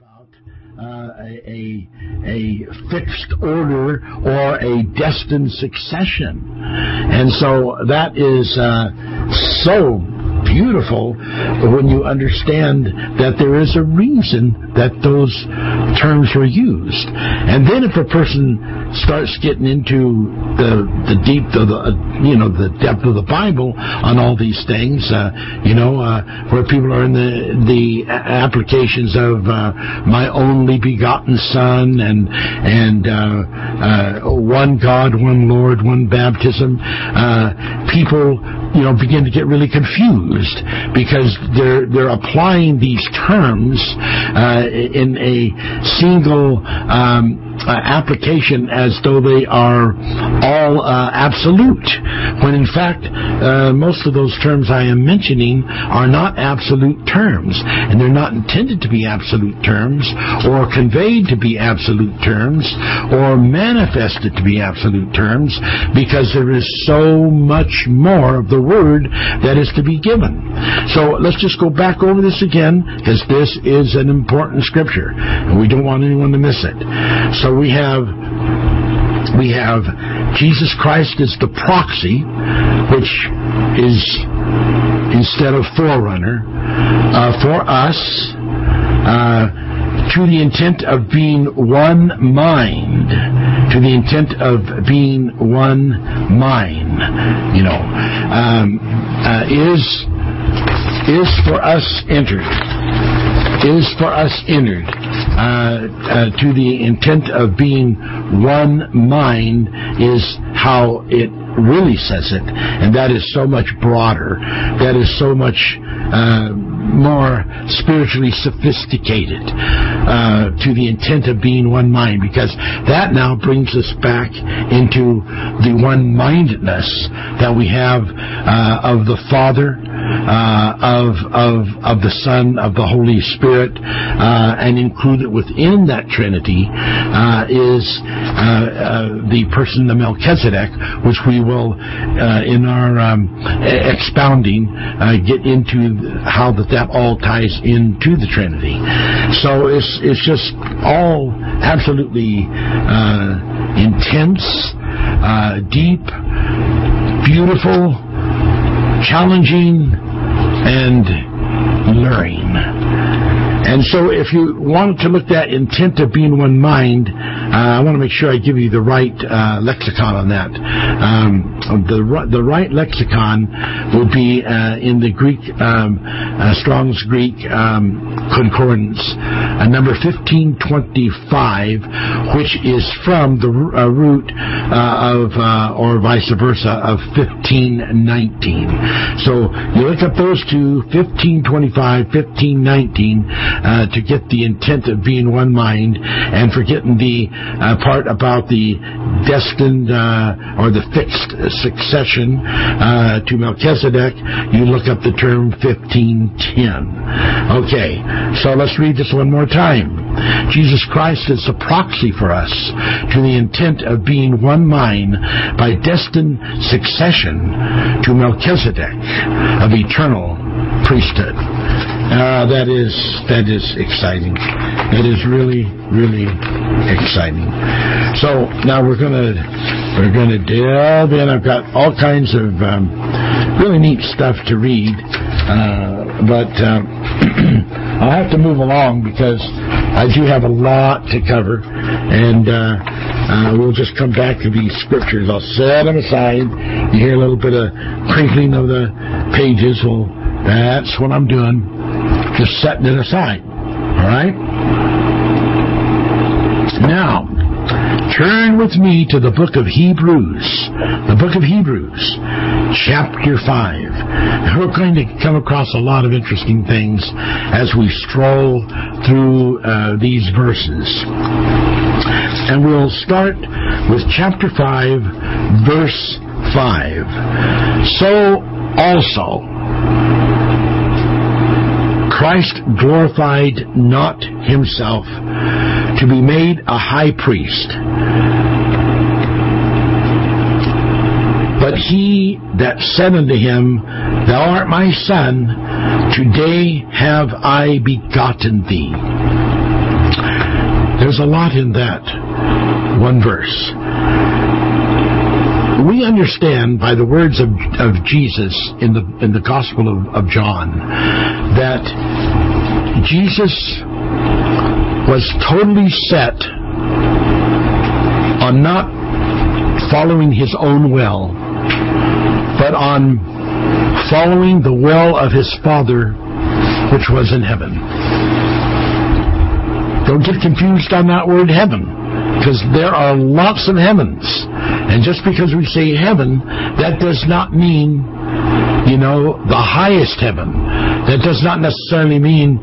about uh, a, a fixed order or a destined succession. And so that is uh, so beautiful when you understand that there is a reason that those terms were used. And then if a person starts getting into the the deep of the you know the depth of the Bible on all these things, uh, you know, uh, where people are in the the applications of uh, my only begotten Son and and uh, uh, one God, one Lord, one baptism, uh, people you know begin to get really confused because they're they're applying these terms uh, in a single um, application as though they are all uh, absolute, when in fact uh, most of those terms I am mentioning are not absolute terms, and they're not intended to be absolute terms, or conveyed to be absolute terms, or manifested to be absolute terms, because there is so much more of the word that is to be given. So let's just go back over this again, because this is an important scripture, and we don't want anyone to miss it. So we have we have Jesus Christ as the proxy, which is instead of forerunner uh, for us. Uh, to the intent of being one mind, to the intent of being one mind, you know, um, uh, is is for us entered, is for us entered uh, uh, to the intent of being one mind is how it really says it, and that is so much broader. That is so much uh, more spiritually sophisticated uh, to the intent of being one mind, because that now brings us back into the one mindedness that we have uh, of the Father, uh, of of of the Son, of the Holy Spirit, uh, and included within that Trinity uh, is the person, the Melchizedek, which we will, uh, in our um, expounding, uh, get into how that that all ties into the Trinity. So it's it's just all absolutely uh, intense, deep, beautiful challenging and luring. And so if you want to look at intent of being one mind, uh, I want to make sure I give you the right uh, lexicon on that. Um, the, the right lexicon will be uh, in the Greek, um, uh, Strong's Greek um, Concordance, uh, number 1525, which is from the uh, root of, or vice versa, of 1519. So you look up those two, 1525, 1519, uh, to get the intent of being one mind and forgetting the uh, part about the destined uh, or the fixed succession uh, to Melchizedek, you look up the term 1510. Okay, so let's read this one more time. Jesus Christ is a proxy for us to the intent of being one mind by destined succession to Melchizedek of eternal priesthood. Uh, that is that is exciting. That is really really exciting. So now we're gonna we're gonna delve in. I've got all kinds of um, really neat stuff to read, uh, but uh, I'll have to move along because I do have a lot to cover, and uh, uh, we'll just come back to these scriptures. I'll set them aside. You hear a little bit of crinkling of the pages. Well, that's what I'm doing just setting it aside. All right? Now, turn with me to the book of Hebrews. The book of Hebrews, chapter 5. We're going to come across a lot of interesting things as we stroll through uh, these verses. And we'll start with chapter 5, verse 5. So also, Christ glorified not himself to be made a high priest, but he that said unto him, Thou art my son, today have I begotten thee. There's a lot in that one verse. We understand by the words of, of Jesus in the in the Gospel of, of John that Jesus was totally set on not following his own will, but on following the will of his Father which was in heaven. Don't get confused on that word heaven, because there are lots of heavens. And just because we say heaven, that does not mean, you know, the highest heaven. That does not necessarily mean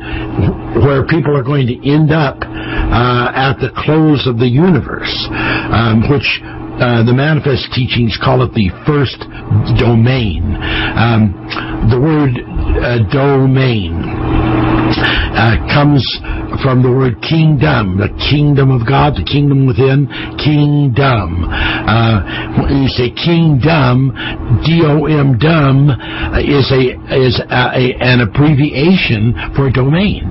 where people are going to end up uh, at the close of the universe, um, which uh, the manifest teachings call it the first domain. Um, the word uh, domain uh, comes from the word kingdom, the kingdom of God, the kingdom within, kingdom. Uh, when you say kingdom, D-O-M, dum, uh, is a is a, a, an abbreviation for domain.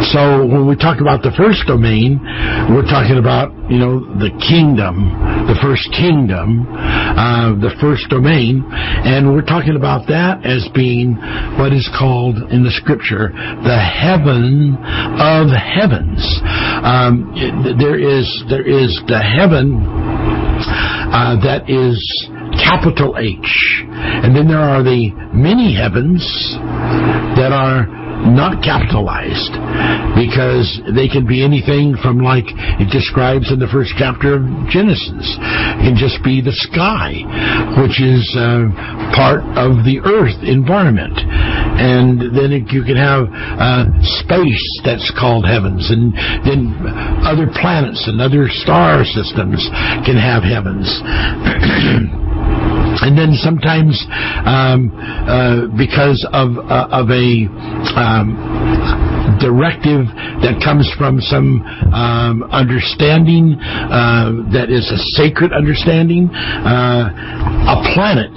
So when we talk about the first domain, we're talking about you know the kingdom, the first kingdom, uh, the first domain, and we're talking about that as being what is called in the scripture the heaven of heavens. Um, there is there is the heaven uh, that is capital H, and then there are the many heavens that are not capitalized because they can be anything from like it describes in the first chapter of Genesis. It can just be the sky, which is uh, part of the earth environment. And then it, you can have uh, space that's called heavens, and then other planets and other star systems can have heavens. and then sometimes um, uh, because of uh, of a um, directive that comes from some um, understanding uh, that is a sacred understanding, uh, a planet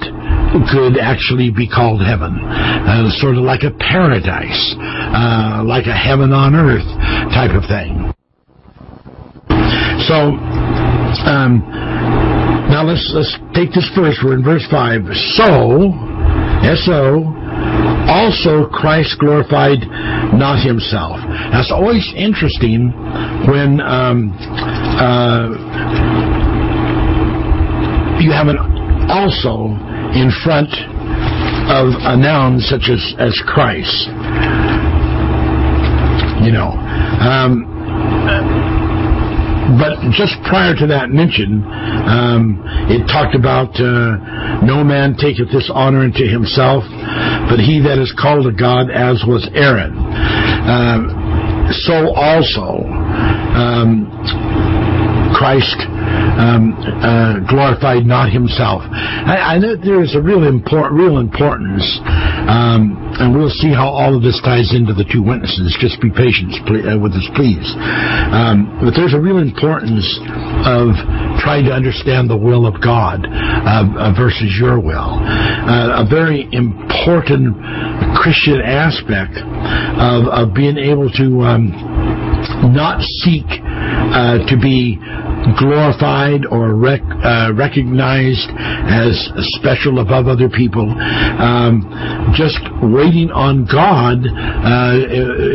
could actually be called heaven, uh, sort of like a paradise, uh, like a heaven on earth type of thing. So. Now let's let's take this first. We're in verse five. So, S-O, also Christ glorified not himself. That's always interesting when um, uh, you have an also in front of a noun such as as Christ. You know. Um, but just prior to that mention, um, it talked about uh, no man taketh this honor unto himself, but he that is called a God, as was Aaron. Uh, so also, um, Christ um, uh, glorified not himself. I, I know there is a real important, real importance, um, and we'll see how all of this ties into the two witnesses. Just be patient uh, with us, please. Um, but there's a real importance of trying to understand the will of God uh, versus your will. Uh, a very important Christian aspect of, of being able to um, not seek uh, to be glorified or rec- uh, recognized as special above other people. Um, just waiting on God. Uh,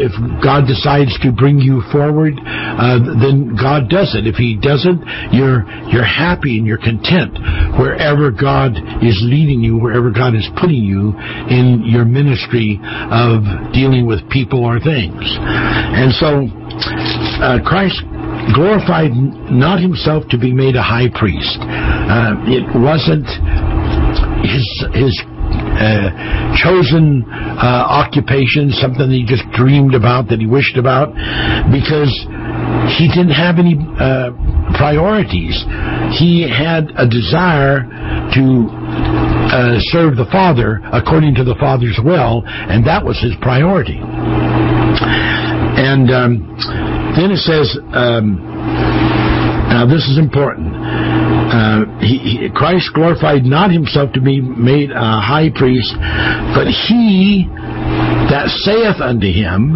if God decides to bring you forward, uh, then God does it. If He doesn't, you're you're happy and you're content wherever God is leading you, wherever God is putting you in your ministry of dealing with people or things. And so, uh, Christ glorified not himself to be made a high priest. Uh, it wasn't his his uh, chosen uh, occupation, something that he just dreamed about, that he wished about, because he didn't have any uh, priorities. He had a desire to uh, serve the Father according to the Father's will, and that was his priority. And um, then it says, um, now this is important. Uh, he, he, Christ glorified not himself to be made a high priest, but he that saith unto him,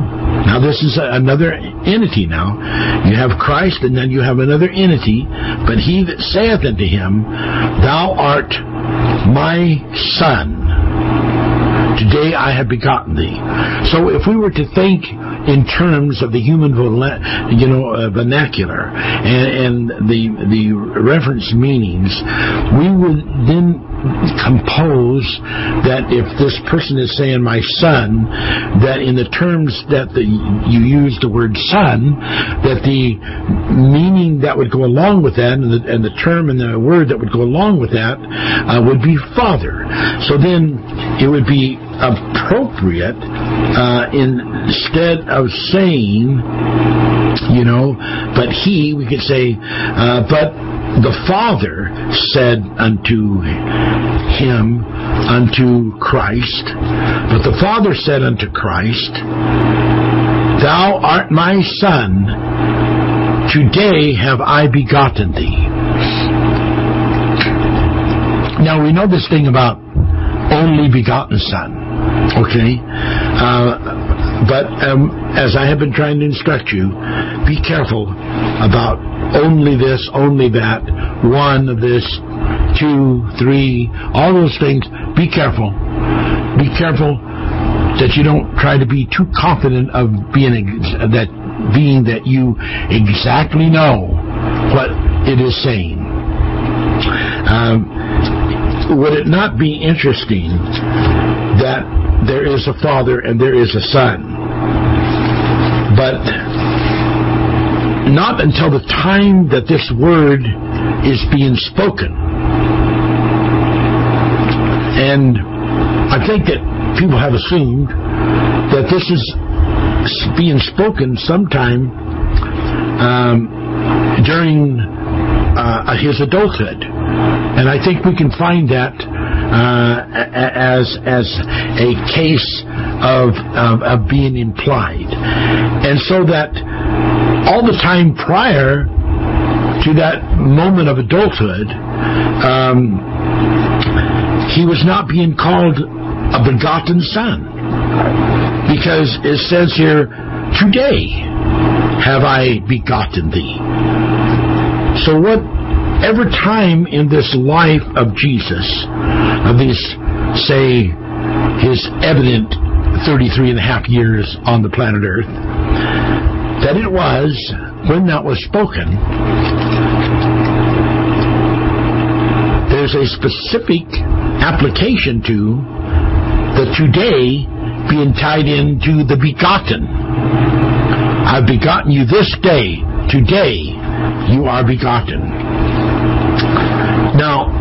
now this is another entity now. You have Christ and then you have another entity, but he that saith unto him, Thou art my son. Today I have begotten thee. So if we were to think in terms of the human, you know, uh, vernacular and, and the the reference meanings, we would then compose that if this person is saying my son, that in the terms that the, you use the word son, that the meaning that would go along with that and the, and the term and the word that would go along with that uh, would be father. So then it would be appropriate uh, instead of saying, you know, but he, we could say, uh, but the Father said unto him, unto Christ, but the Father said unto Christ, Thou art my Son, today have I begotten thee. Now we know this thing about only begotten Son, okay? Uh, but um, as I have been trying to instruct you, be careful about only this, only that, one of this, two, three, all those things. Be careful. Be careful that you don't try to be too confident of being that being that you exactly know what it is saying. Um, would it not be interesting there is a father and there is a son, but not until the time that this word is being spoken. And I think that people have assumed that this is being spoken sometime um, during uh, his adulthood. And I think we can find that as as a case of, of, of being implied, and so that all the time prior to that moment of adulthood, um, he was not being called a begotten son. Because it says here, Today have I begotten thee. So, whatever time in this life of Jesus, of this, say, his evident 33 and a half years on the planet Earth, that it was when that was spoken, there's a specific application to the today being tied into the begotten. I've begotten you this day. Today you are begotten. Now,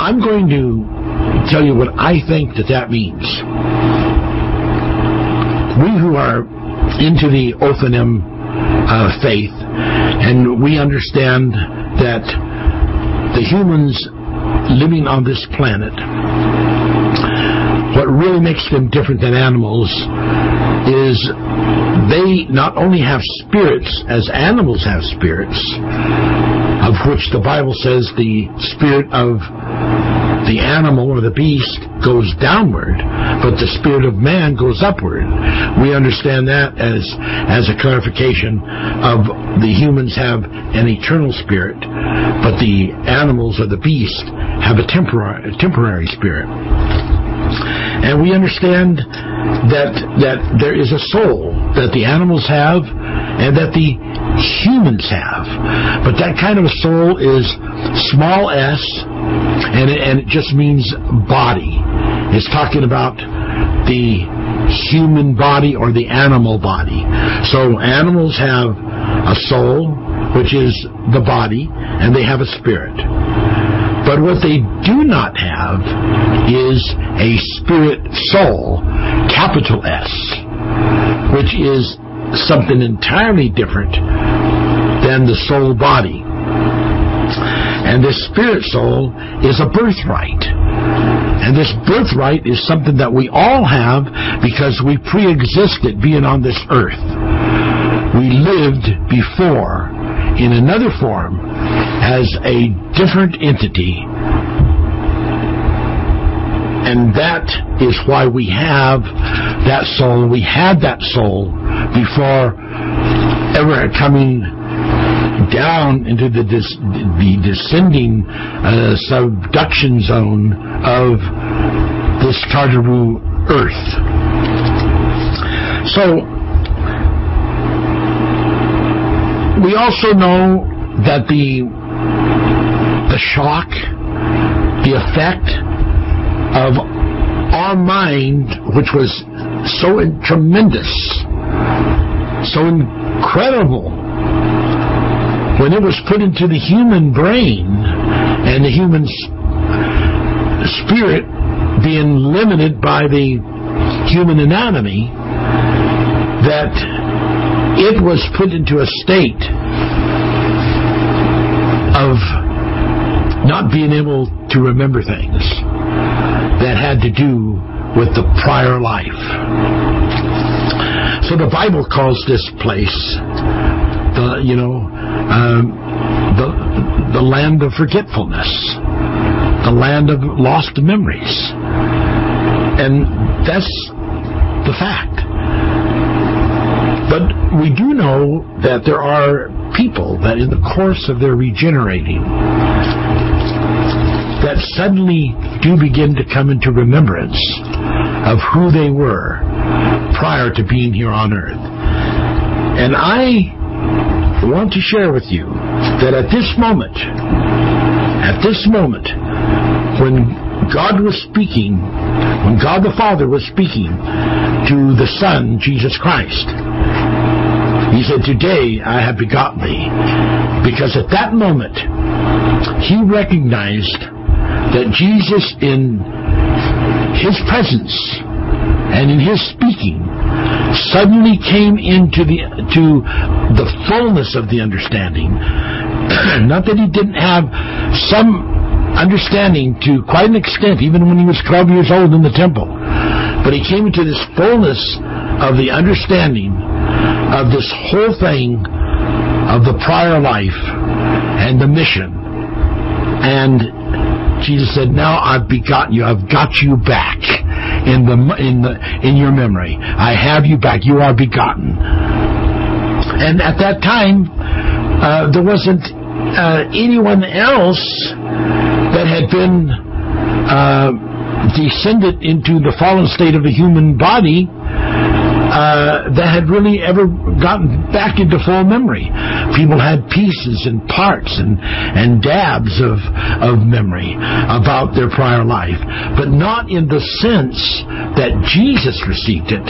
I'm going to tell you what I think that that means. We who are into the Othanim uh, faith, and we understand that the humans living on this planet, what really makes them different than animals is they not only have spirits as animals have spirits, of which the Bible says the spirit of the animal or the beast goes downward, but the spirit of man goes upward. We understand that as as a clarification of the humans have an eternal spirit, but the animals or the beast have a temporary temporary spirit. And we understand that that there is a soul that the animals have and that the humans have. But that kind of a soul is small s, and it, and it just means body. It's talking about the human body or the animal body. So animals have a soul, which is the body, and they have a spirit. But what they do not have is a spirit soul, capital S, which is something entirely different than the soul body. And this spirit soul is a birthright. And this birthright is something that we all have because we pre existed being on this earth. We lived before in another form as a different entity and that is why we have that soul. We had that soul before ever coming down into the dis- the descending uh, subduction zone of this Tartaru Earth. So we also know that the the shock, the effect of our mind, which was so tremendous, so incredible, when it was put into the human brain and the human spirit being limited by the human anatomy, that it was put into a state of not being able to remember things that had to do with the prior life. So the Bible calls this place the you know um, the the land of forgetfulness, the land of lost memories, and that's the fact. But we do know that there are people that, in the course of their regenerating, that suddenly do begin to come into remembrance of who they were prior to being here on earth. And I want to share with you that at this moment, at this moment, when God was speaking, when God the Father was speaking to the Son, Jesus Christ, He said, Today I have begotten thee. Because at that moment, He recognized that Jesus, in His presence and in His speaking, suddenly came into the to the fullness of the understanding. Not that he didn't have some understanding to quite an extent, even when he was 12 years old in the temple, but he came into this fullness of the understanding of this whole thing of the prior life and the mission. And Jesus said, "Now I've begotten you. I've got you back." in the in the in your memory. I have you back. You are begotten. And at that time, uh, there wasn't uh, anyone else that had been uh, descended into the fallen state of the human body uh, that had really ever gotten back into full memory. People had pieces and parts and, and dabs of, of memory about their prior life, but not in the sense that Jesus received it.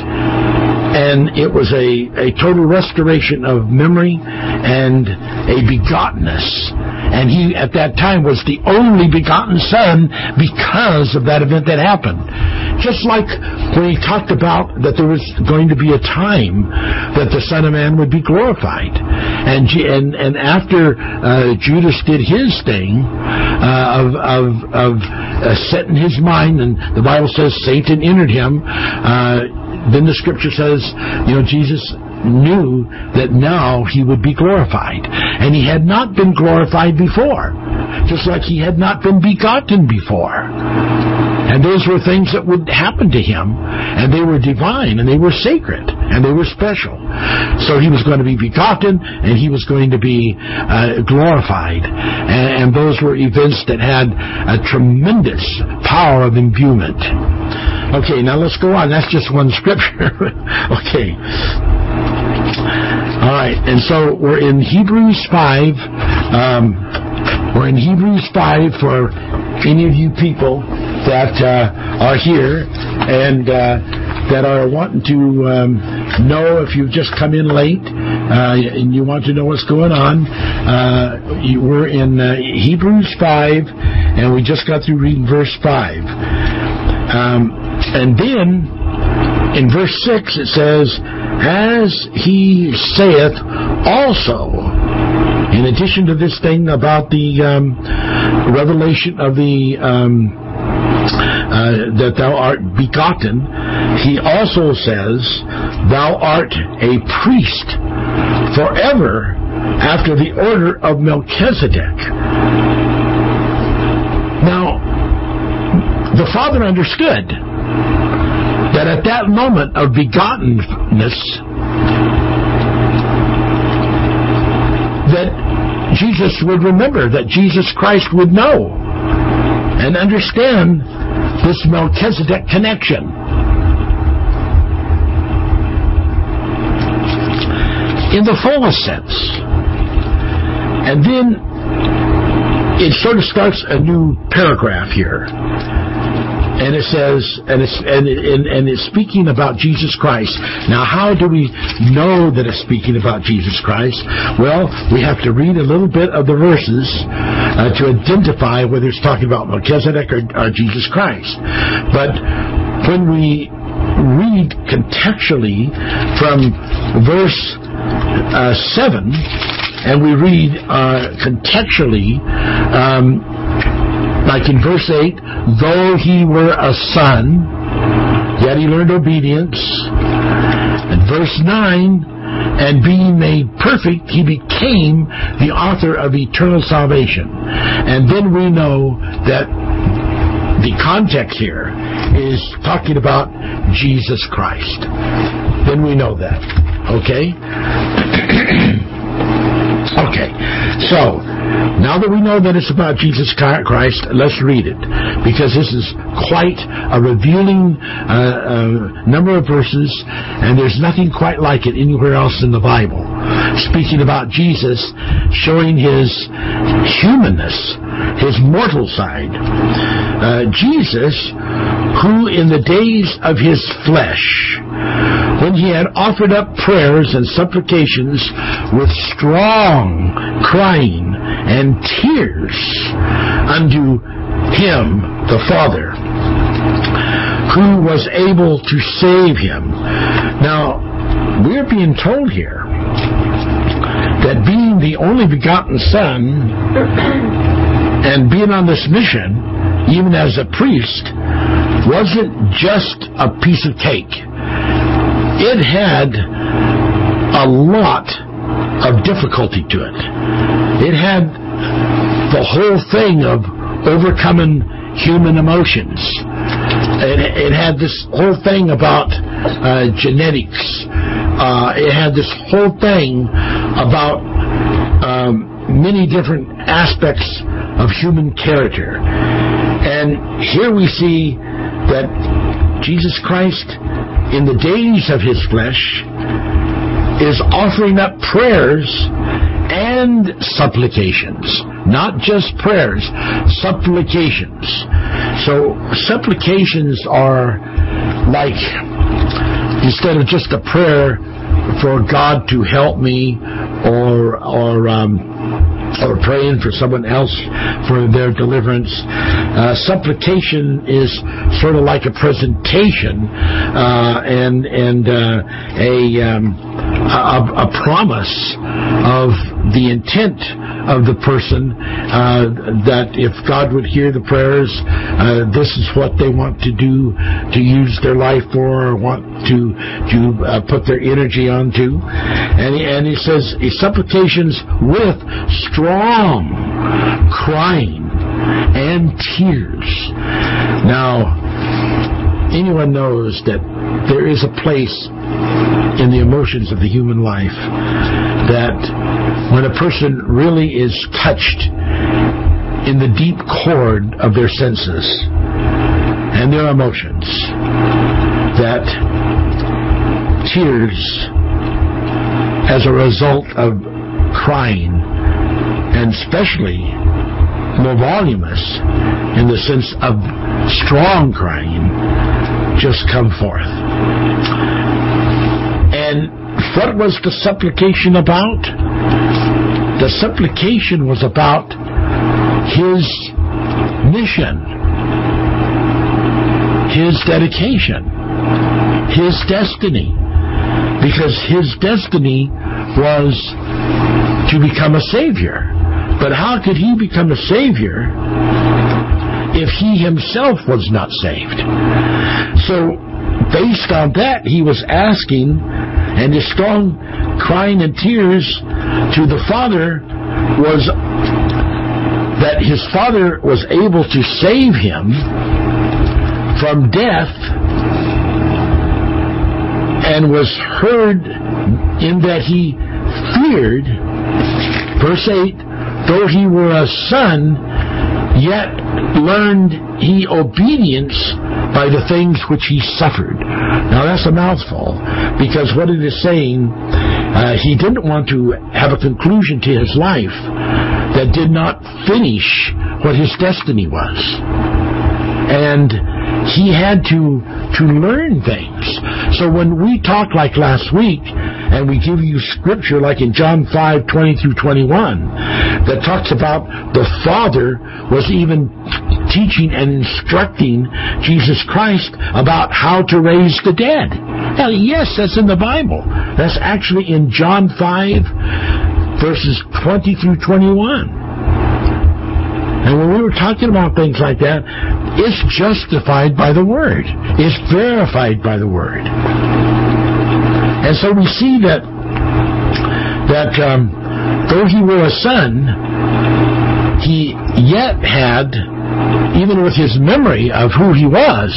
And it was a, a total restoration of memory and a begottenness. And he, at that time, was the only begotten Son because of that event that happened. Just like when he talked about that there was going to be a time that the Son of Man would be glorified. And and and after uh, Judas did his thing uh, of of of uh, setting his mind, and the Bible says Satan entered him. Uh, then the Scripture says, you know, Jesus knew that now he would be glorified. And he had not been glorified before, just like he had not been begotten before. And those were things that would happen to him, and they were divine, and they were sacred, and they were special. So he was going to be begotten, and he was going to be uh, glorified. And, and those were events that had a tremendous power of imbuement. Okay, now let's go on. That's just one scripture. okay. All right, and so we're in Hebrews 5. Um, we're in Hebrews 5 for any of you people that uh, are here and uh, that are wanting to um, know if you've just come in late uh, and you want to know what's going on. Uh, we're in uh, Hebrews 5 and we just got through reading verse 5. Um, and then in verse 6 it says, As he saith also, in addition to this thing about the um, revelation of the um, uh, that thou art begotten, he also says, Thou art a priest forever after the order of Melchizedek. Now, the Father understood that at that moment of begottenness, that Jesus would remember, that Jesus Christ would know and understand this Melchizedek connection. In the fullest sense. And then it sort of starts a new paragraph here and it says, and it's and, and and it's speaking about Jesus Christ. Now, how do we know that it's speaking about Jesus Christ? Well, we have to read a little bit of the verses uh, to identify whether it's talking about Melchizedek or, or Jesus Christ. But when we read contextually from verse uh, seven, and we read uh, contextually. Um, like in verse 8, though he were a son, yet he learned obedience. And verse 9, and being made perfect, he became the author of eternal salvation. And then we know that the context here is talking about Jesus Christ. Then we know that. Okay? okay. So, now that we know that it's about Jesus Christ, let's read it because this is quite a revealing uh, uh, number of verses, and there's nothing quite like it anywhere else in the Bible. Speaking about Jesus, showing his humanness, his mortal side. Uh, Jesus, who in the days of his flesh, when he had offered up prayers and supplications with strong crying and tears unto him, the Father, who was able to save him. Now, we're being told here that being the only begotten Son and being on this mission, even as a priest, wasn't just a piece of cake. It had a lot of difficulty to it. It had the whole thing of overcoming human emotions. It, it had this whole thing about uh, genetics. Uh, it had this whole thing about um, many different aspects of human character. And here we see that Jesus Christ, in the days of his flesh, is offering up prayers and supplications. Not just prayers, supplications. So, supplications are like, instead of just a prayer for God to help me or, or, um, or praying for someone else for their deliverance. Uh, supplication is sort of like a presentation uh, and and uh, a, um, a, a promise of the intent of the person uh, that if God would hear the prayers, uh, this is what they want to do to use their life for or want to to put their energy onto. And he, and he says supplications with strong crying and tears. Now, anyone knows that there is a place in the emotions of the human life that when a person really is touched in the deep chord of their senses and their emotions, that tears as a result of crying, and especially more voluminous in the sense of strong crying, just come forth. And what was the supplication about? The supplication was about his mission, his dedication, his destiny. Because his destiny was to become a savior. But how could he become a savior if he himself was not saved? So, based on that, he was asking, and his strong crying and tears to the Father was that his Father was able to save him from death and was heard in that he feared, verse 8, though he were a son, yet learned he obedience by the things which he suffered. Now that's a mouthful, because what it is saying, uh, he didn't want to have a conclusion to his life that did not finish what his destiny was. And he had to to learn things. So when we talk like last week, and we give you scripture like in John 5, 20 through 21, that talks about the Father was even teaching and instructing Jesus Christ about how to raise the dead. Now, yes, that's in the Bible. That's actually in John 5, verses 20 through 21. And when we were talking about things like that, it's justified by the Word. It's verified by the Word. And so we see that that um, though he were a son, he yet had, even with his memory of who he was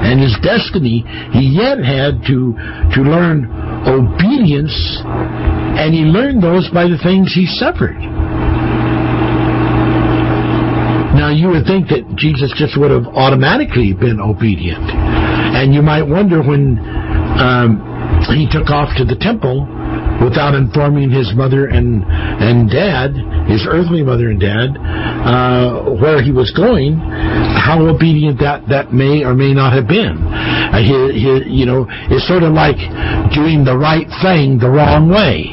and his destiny, he yet had to to learn obedience, and he learned those by the things he suffered. Now, you would think that Jesus just would have automatically been obedient. And you might wonder when um, he took off to the temple without informing his mother and and dad, his earthly mother and dad, uh, where he was going, how obedient that that may or may not have been. Uh, he, he, you know, it's sort of like doing the right thing the wrong way.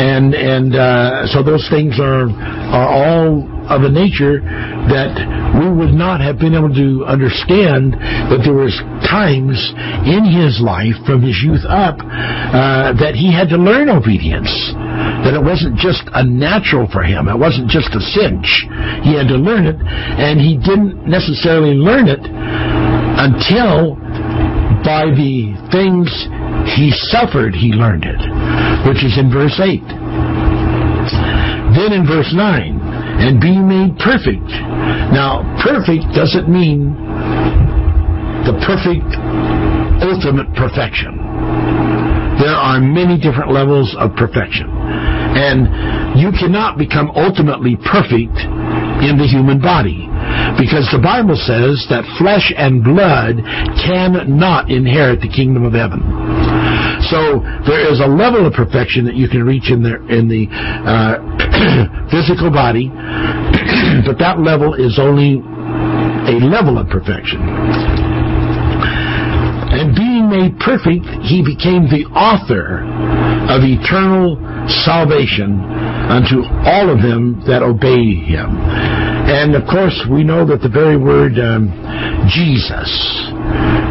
And and uh, so those things are are all of a nature that we would not have been able to understand that there was times in his life from his youth up uh, that he had to learn obedience. That it wasn't just a natural for him. It wasn't just a cinch. He had to learn it and he didn't necessarily learn it until by the things he suffered he learned it which is in verse 8 then in verse 9 and be made perfect. Now, perfect doesn't mean the perfect ultimate perfection. There are many different levels of perfection. And you cannot become ultimately perfect in the human body. Because the Bible says that flesh and blood cannot inherit the kingdom of heaven. So there is a level of perfection that you can reach in the in the uh, physical body, but that level is only a level of perfection. And being made perfect, he became the author of eternal salvation unto all of them that obey him. And of course, we know that the very word um, Jesus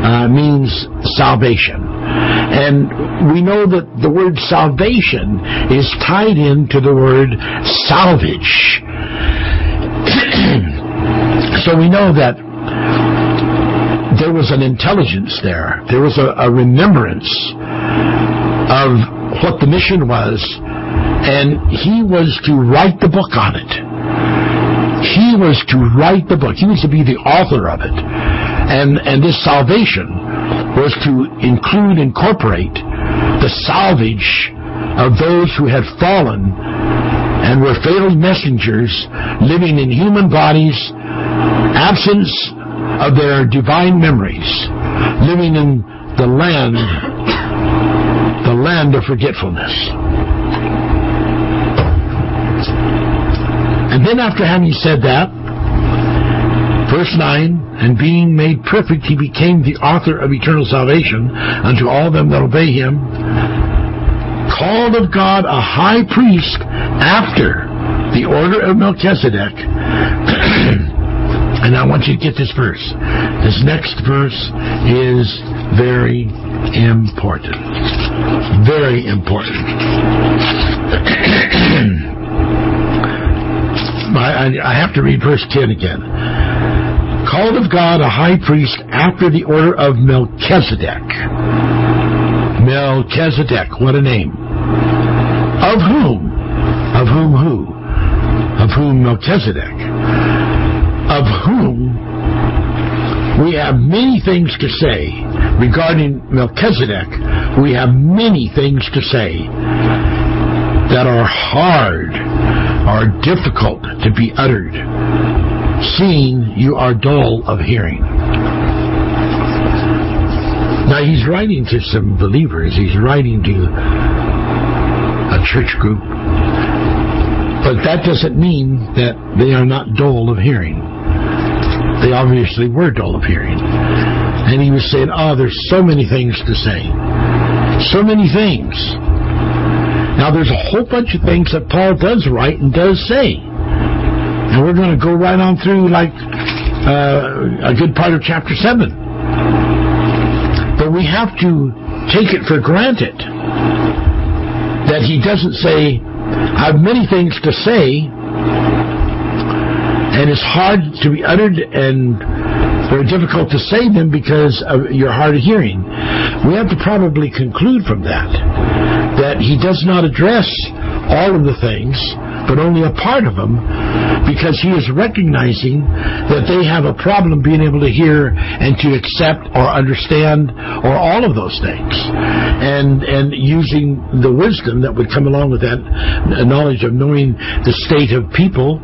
uh, means salvation. And we know that the word salvation is tied into the word salvage. so we know that there was an intelligence there. There was a, a remembrance of what the mission was, and he was to write the book on it. He was to write the book. He was to be the author of it. And, and this salvation was to include, incorporate the salvage of those who had fallen and were failed messengers living in human bodies, absence of their divine memories, living in the land, the land of forgetfulness. And then after having said that, verse 9, and being made perfect, he became the author of eternal salvation unto all them that obey him, called of God a high priest after the order of Melchizedek. And I want you to get this verse. This next verse is very important. Very important. I, I, have to read verse 10 again. Called of God a high priest after the order of Melchizedek. Melchizedek, what a name. Of whom? Of whom who? Of whom Melchizedek of whom We have many things to say regarding Melchizedek. We have many things to say that are hard, are difficult to be uttered, seeing you are dull of hearing. Now he's writing to some believers. He's writing to a church group. But that doesn't mean that they are not dull of hearing. They obviously were dull of hearing. And he was saying, oh, there's so many things to say. So many things. Now, there's a whole bunch of things that Paul does write and does say. And we're going to go right on through like uh, a good part of chapter 7. But we have to take it for granted that he doesn't say, I have many things to say, and it's hard to be uttered and very difficult to say them because of your hard of hearing. We have to probably conclude from that that he does not address all of the things, but only a part of them, because he is recognizing that they have a problem being able to hear and to accept or understand or all of those things. And, and using the wisdom that would come along with that knowledge of knowing the state of people,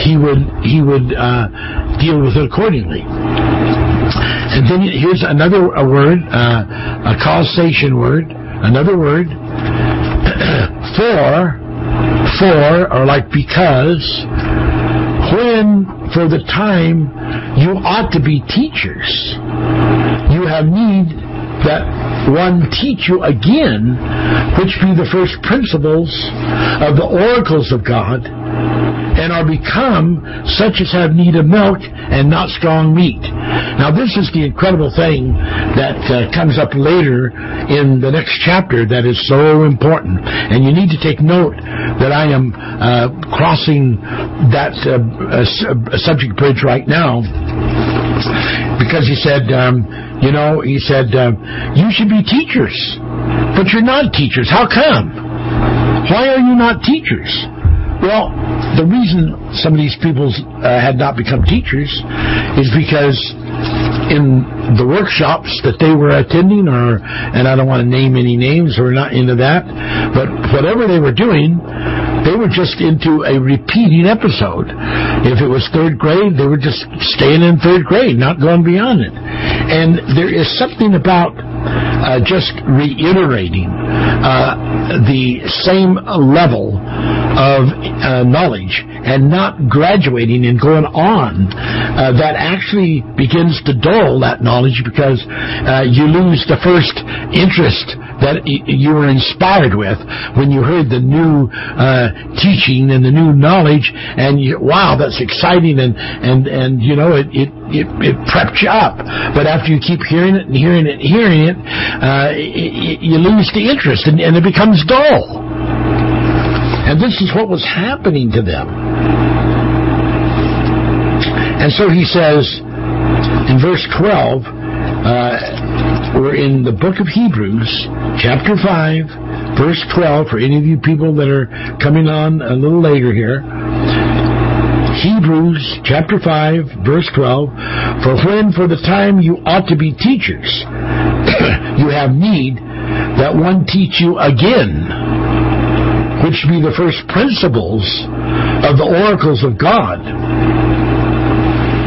he would, he would uh, deal with it accordingly. And then here's another a word, uh, a causation word Another word, for, for, or like because, when for the time you ought to be teachers, you have need that one teach you again, which be the first principles of the oracles of God and are become such as have need of milk and not strong meat. Now, this is the incredible thing that uh, comes up later in the next chapter that is so important. And you need to take note that I am uh, crossing that uh, subject bridge right now because he said, um, you know, he said, uh, you should be teachers, but you're not teachers. How come? Why are you not teachers? Well, the reason some of these people uh, had not become teachers is because in the workshops that they were attending, or and I don't want to name any names, we're not into that, but whatever they were doing, they were just into a repeating episode. If it was third grade, they were just staying in third grade, not going beyond it. And there is something about uh, just reiterating uh, the same level of uh, knowledge and not graduating and going on uh, that actually begins to dull that knowledge because uh, you lose the first interest that you were inspired with when you heard the new uh, teaching and the new knowledge, and you, wow, that's exciting, and and and you know it it it, it prepped you up. But after you keep hearing it and hearing it and hearing it, uh, it you lose the interest, and, and it becomes dull. And this is what was happening to them. And so he says in verse 12, uh, we're in the book of Hebrews, chapter 5, verse 12, for any of you people that are coming on a little later here. Hebrews chapter 5, verse 12, for when for the time you ought to be teachers, you have need that one teach you again which be the first principles of the oracles of God,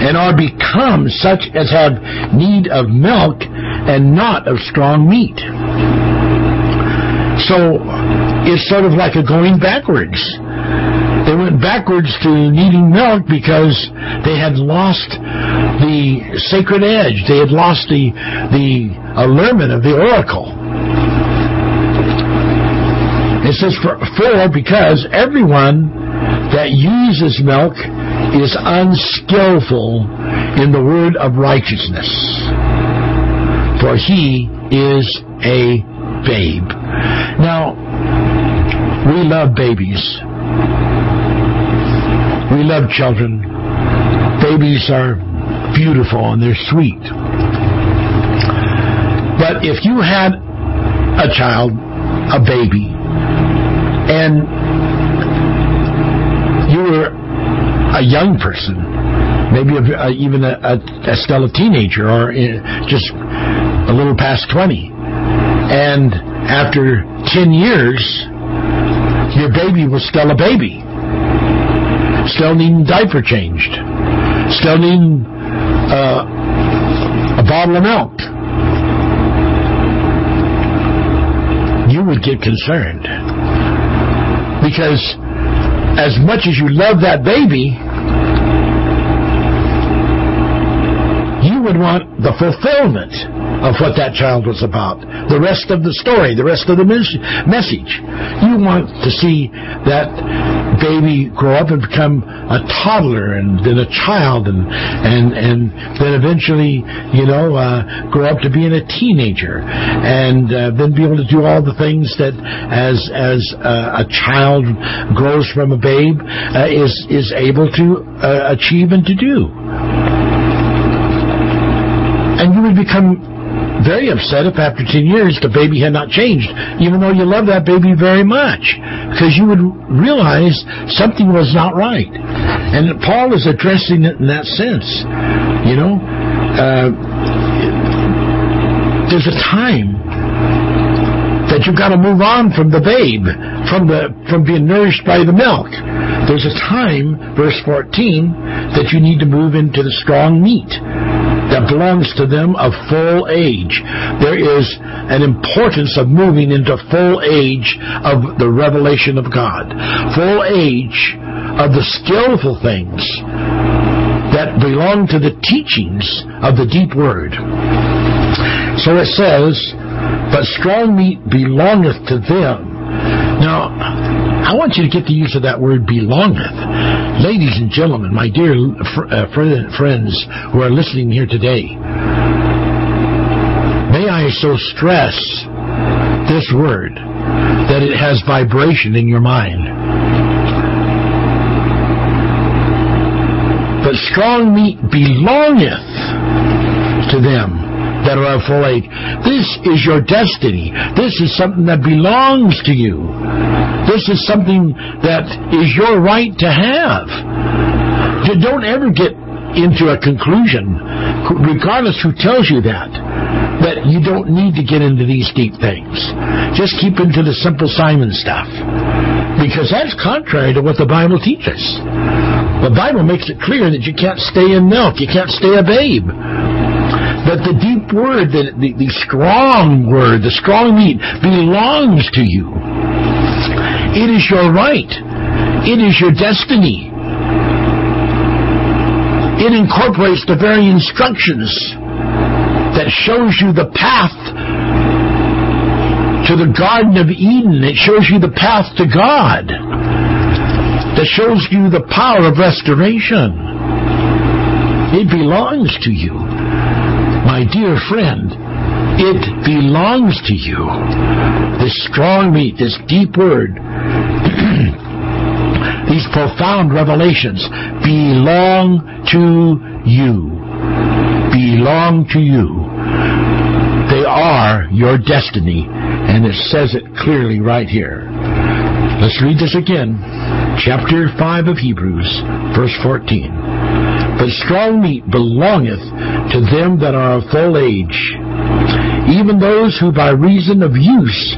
and are become such as have need of milk and not of strong meat. So it's sort of like a going backwards. They went backwards to needing milk because they had lost the sacred edge. They had lost the the allurement of the oracle. It says, for, for because everyone that uses milk is unskillful in the word of righteousness, for he is a babe. Now, we love babies. We love children. Babies are beautiful and they're sweet. But if you had a child, a baby, and you were a young person, maybe a, a, even a, a, still a teenager or just a little past 20. And after 10 years, your baby was still a baby. Still needing diaper changed. Still needing uh, a bottle of milk. You would get concerned. Because as much as you love that baby, you would want the fulfillment of what that child was about. The rest of the story, the rest of the message. You want to see that baby grow up and become a toddler and then a child and and and then eventually, you know, uh, grow up to being a teenager and uh, then be able to do all the things that as as uh, a child grows from a babe uh, is is able to uh, achieve and to do. And you would become very upset if after 10 years the baby had not changed, even though you love that baby very much, because you would realize something was not right. And Paul is addressing it in that sense. You know, uh, there's a time that you've got to move on from the babe, from the from being nourished by the milk. There's a time, verse 14, that you need to move into the strong meat that belongs to them of full age. There is an importance of moving into full age of the revelation of God, full age of the skillful things that belong to the teachings of the deep word. So it says, but strong meat belongeth to them. Now, I want you to get the use of that word belongeth. Ladies and gentlemen, my dear uh, friends who are listening here today, may I so stress this word that it has vibration in your mind. But strong meat belongeth to them that are of full age. This is your destiny. This is something that belongs to you. This is something that is your right to have. Don't ever get into a conclusion, regardless who tells you that, that you don't need to get into these deep things. Just keep into the simple Simon stuff. Because that's contrary to what the Bible teaches. The Bible makes it clear that you can't stay in milk, you can't stay a babe. But the deep word, the, the, the strong word, the strong meat belongs to you. It is your right. It is your destiny. It incorporates the very instructions that shows you the path to the Garden of Eden. It shows you the path to God. That shows you the power of restoration. It belongs to you. My dear friend, it belongs to you. This strong meat, this deep word, these profound revelations belong to you. Belong to you. They are your destiny, and it says it clearly right here. Let's read this again. Chapter 5 of Hebrews, verse 14. But strong meat belongeth to them that are of full age, even those who by reason of use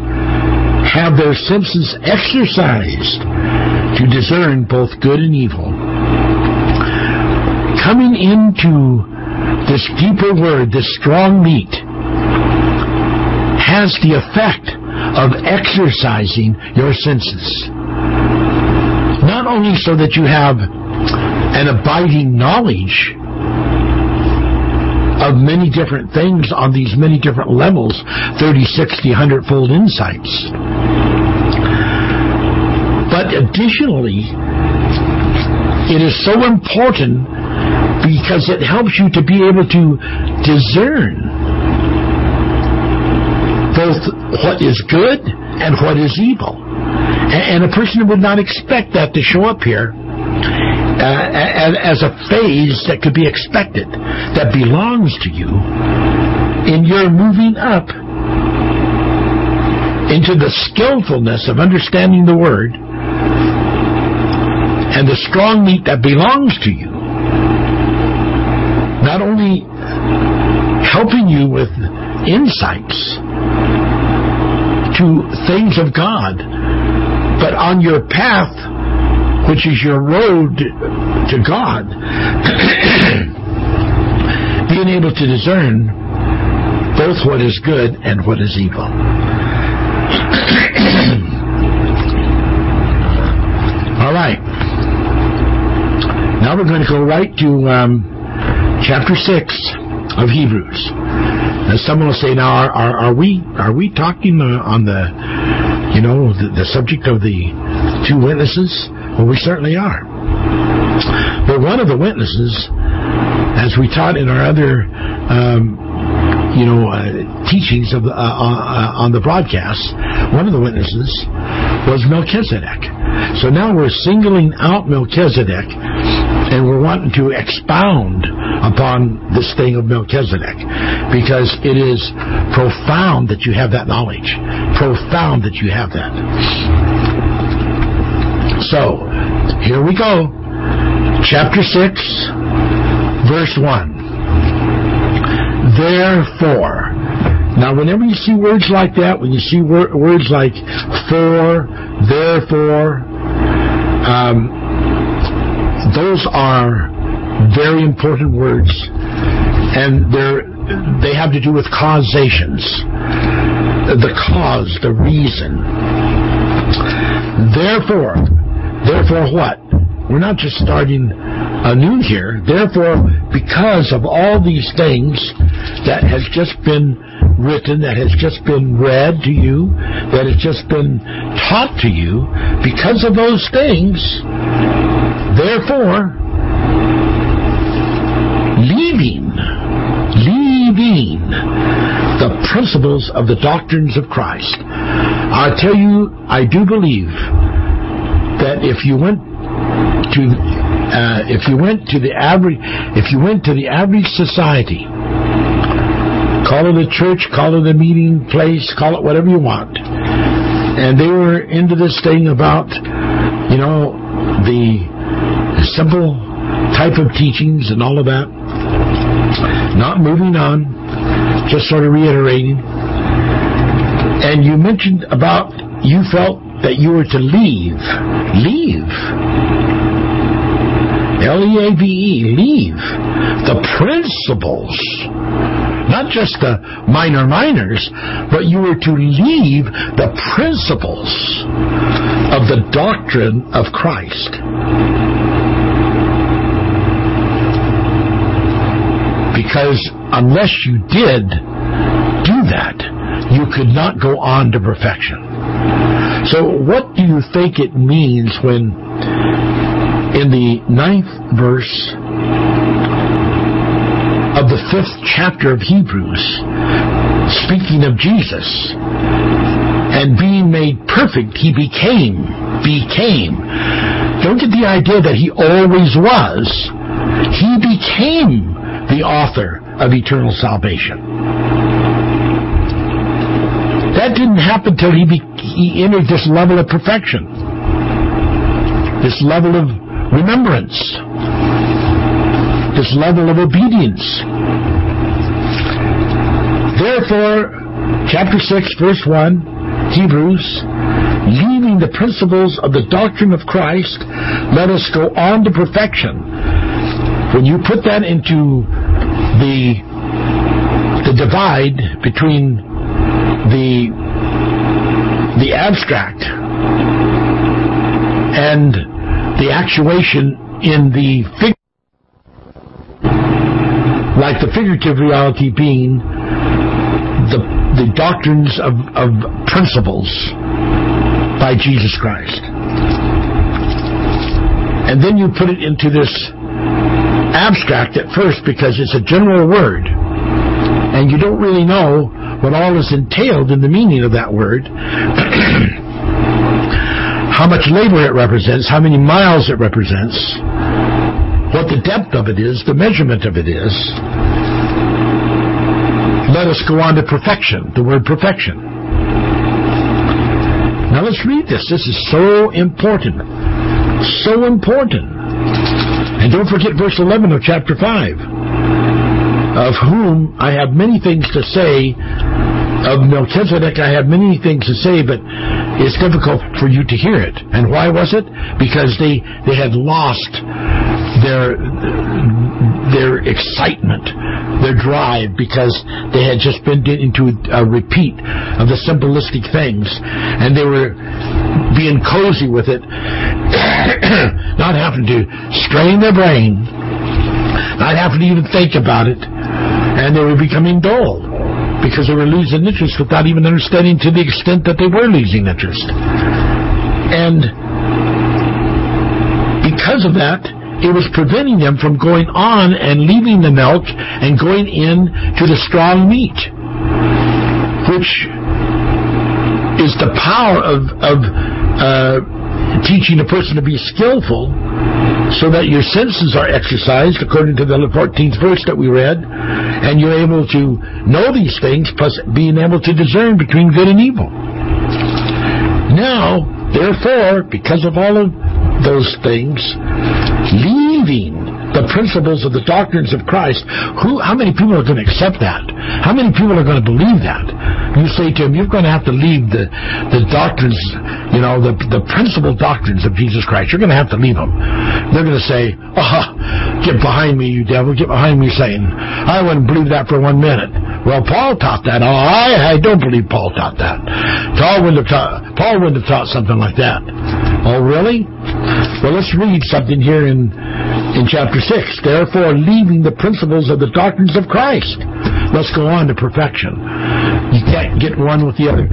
have their senses exercised to discern both good and evil. Coming into this deeper word, this strong meat, has the effect of exercising your senses. Not only so that you have an abiding knowledge of many different things on these many different levels 30, 60, 100 fold insights. But additionally, it is so important because it helps you to be able to discern both what is good and what is evil. And a person would not expect that to show up here Uh, as a phase that could be expected, that belongs to you, in your moving up into the skillfulness of understanding the Word and the strong meat that belongs to you, Not only helping you with insights to things of God. But on your path, which is your road to God, being able to discern both what is good and what is evil. All right. Now we're going to go right to um, chapter six of Hebrews. Now someone will say, "Now, are, are, are we are we talking on the, you know, the, the subject of the two witnesses?" Well, we certainly are. But one of the witnesses, as we taught in our other, um, you know, uh, teachings of uh, uh, on the broadcast, one of the witnesses was Melchizedek. So now we're singling out Melchizedek and we're wanting to expound upon this thing of Melchizedek because it is profound that you have that knowledge. Profound that you have that. So, here we go. Chapter 6, verse 1. Therefore, now, whenever you see words like that, when you see wor- words like for, therefore, um, those are very important words, and they have to do with causations, the cause, the reason. Therefore, therefore, what? We're not just starting anew here. Therefore, because of all these things that has just been written, that has just been read to you, that has just been taught to you, because of those things, therefore, leaving, leaving the principles of the doctrines of Christ. I tell you, I do believe that if you went to uh, if you went to the average if you went to the average society Call it a church, call it a meeting place, call it whatever you want. And they were into this thing about, you know, the simple type of teachings and all of that. Not moving on, just sort of reiterating. And you mentioned about you felt that you were to leave. Leave. L E A V E, leave the principles not just the minor minors, but you were to leave the principles of the doctrine of Christ. Because unless you did do that, you could not go on to perfection. So, what do you think it means when, in the ninth verse of the fifth chapter of Hebrews, speaking of Jesus, and being made perfect, he became, became. Don't get the idea that he always was. He became the author of eternal salvation. That didn't happen till he, be, he entered this level of perfection, this level of remembrance this level of obedience. Therefore, chapter 6, verse 1, Hebrews, leaving the principles of the doctrine of Christ, let us go on to perfection. When you put that into the the divide between the the abstract and the actuation in the figure like the figurative reality being the, the doctrines of, of principles by Jesus Christ. And then you put it into this abstract at first because it's a general word. And you don't really know what all is entailed in the meaning of that word. how much labor it represents, how many miles it represents, what the depth of it is, the measurement of it is. Let us go on to perfection, the word perfection. Now let's read this. This is so important. So important. And don't forget verse 11 of chapter 5. of whom I have many things to say. Uh, of Melchizedek, I have many things to say, but it's difficult for you to hear it. And why was it? Because they they had lost their their excitement, their drive, because they had just been into a repeat of the symbolistic things, and they were being cozy with it, not having to strain their brain, not having to even think about it, and they were becoming dull because they were losing interest without even understanding to the extent that they were losing interest. And because of that, it was preventing them from going on and leaving the milk and going in to the strong meat, which is the power of, of uh, teaching a person to be skillful so that your senses are exercised according to the 14th verse that we read, and you're able to know these things, plus being able to discern between good and evil. Now, therefore, because of all of those things, leaving the principles of the doctrines of Christ. Who, how many people are going to accept that? How many people are going to believe that? You say to them, you're going to have to leave the, the doctrines, you know, the, the principal doctrines of Jesus Christ. You're going to have to leave them. They're going to say, oh, get behind me, you devil. Get behind me, Satan. I wouldn't believe that for one minute. Well, Paul taught that. Oh, I, I don't believe Paul taught that. Paul wouldn't have taught, Paul wouldn't have taught something like that. Oh, really? Well, let's read something here in, in chapter 6. Therefore, leaving the principles of the doctrines of Christ. Let's go on to perfection. You can't get one with the other.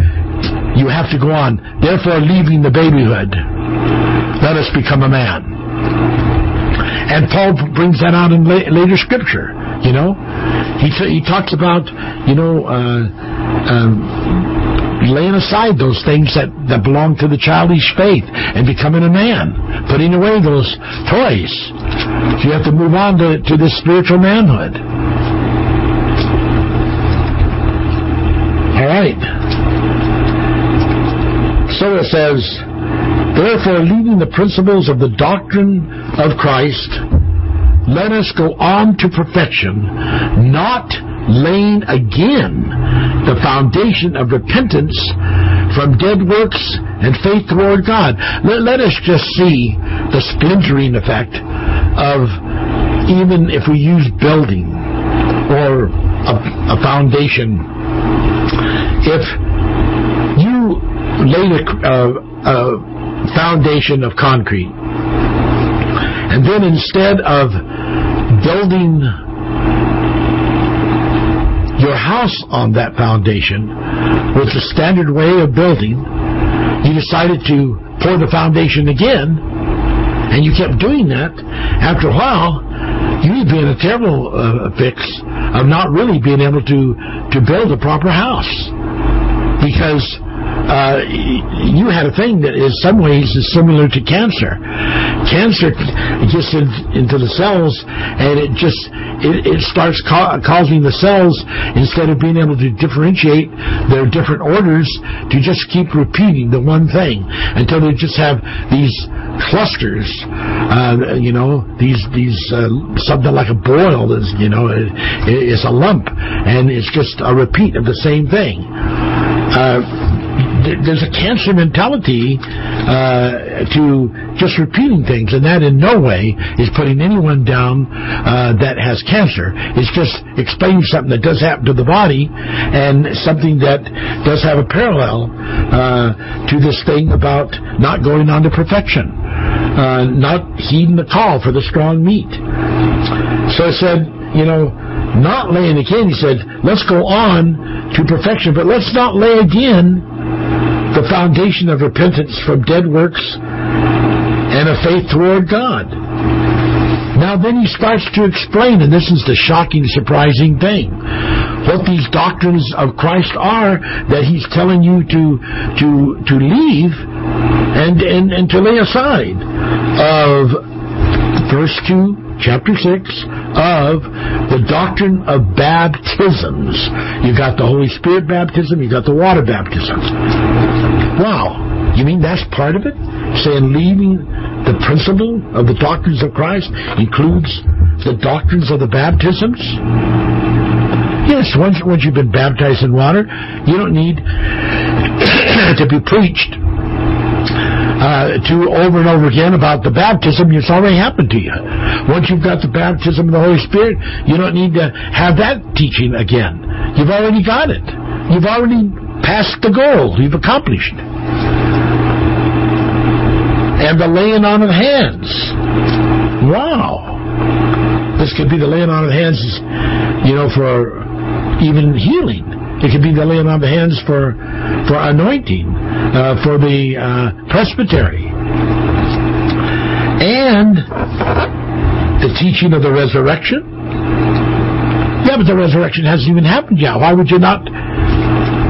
You have to go on. Therefore, leaving the babyhood, let us become a man. And Paul brings that out in later scripture. You know, he he talks about you know uh, uh, laying aside those things that, that belong to the childish faith and becoming a man, putting away those toys. You have to move on to, to this spiritual manhood. All right. So it says, Therefore, leaving the principles of the doctrine of Christ, let us go on to perfection, not laying again the foundation of repentance from dead works and faith toward God. Let, let us just see the splintering effect of even if we use building or a, a foundation. If you lay a, a, a foundation of concrete and then instead of building your house on that foundation with the standard way of building. You decided to pour the foundation again, and you kept doing that. After a while, you'd be in a terrible uh, fix of not really being able to, to build a proper house. Because uh, you had a thing that in some ways is similar to cancer. Cancer gets in, into the cells and it just it, it starts ca- causing the cells instead of being able to differentiate their different orders to just keep repeating the one thing until they just have these clusters. Uh, you know, these these uh, something like a boil is you know it, it's a lump and it's just a repeat of the same thing. Uh, there's a cancer mentality uh, to just repeating things, and that in no way is putting anyone down uh, that has cancer. It's just explaining something that does happen to the body and something that does have a parallel uh, to this thing about not going on to perfection, uh, not heeding the call for the strong meat. So I said, you know, not laying again. He said, let's go on to perfection, but let's not lay again the foundation of repentance from dead works and a faith toward God. Now then he starts to explain, and this is the shocking, surprising thing, what these doctrines of Christ are that he's telling you to to to leave and and, and to lay aside. Of verse two chapter 6 of the doctrine of baptisms. You got the Holy Spirit baptism, you got the water baptism. Wow. You mean that's part of it? Saying leaving the principle of the doctrines of Christ includes the doctrines of the baptisms? Yes, once once you've been baptized in water, you don't need to be preached uh, to over and over again about the baptism. It's already happened to you. Once you've got the baptism of the Holy Spirit, you don't need to have that teaching again. You've already got it. You've already passed the goal. You've accomplished. And the laying on of hands. Wow. This could be the laying on of hands, you know, for even healing. It could be the laying on of hands for for anointing, uh, for the uh, presbytery, and the teaching of the resurrection. Yeah, but the resurrection hasn't even happened yet. Why would you not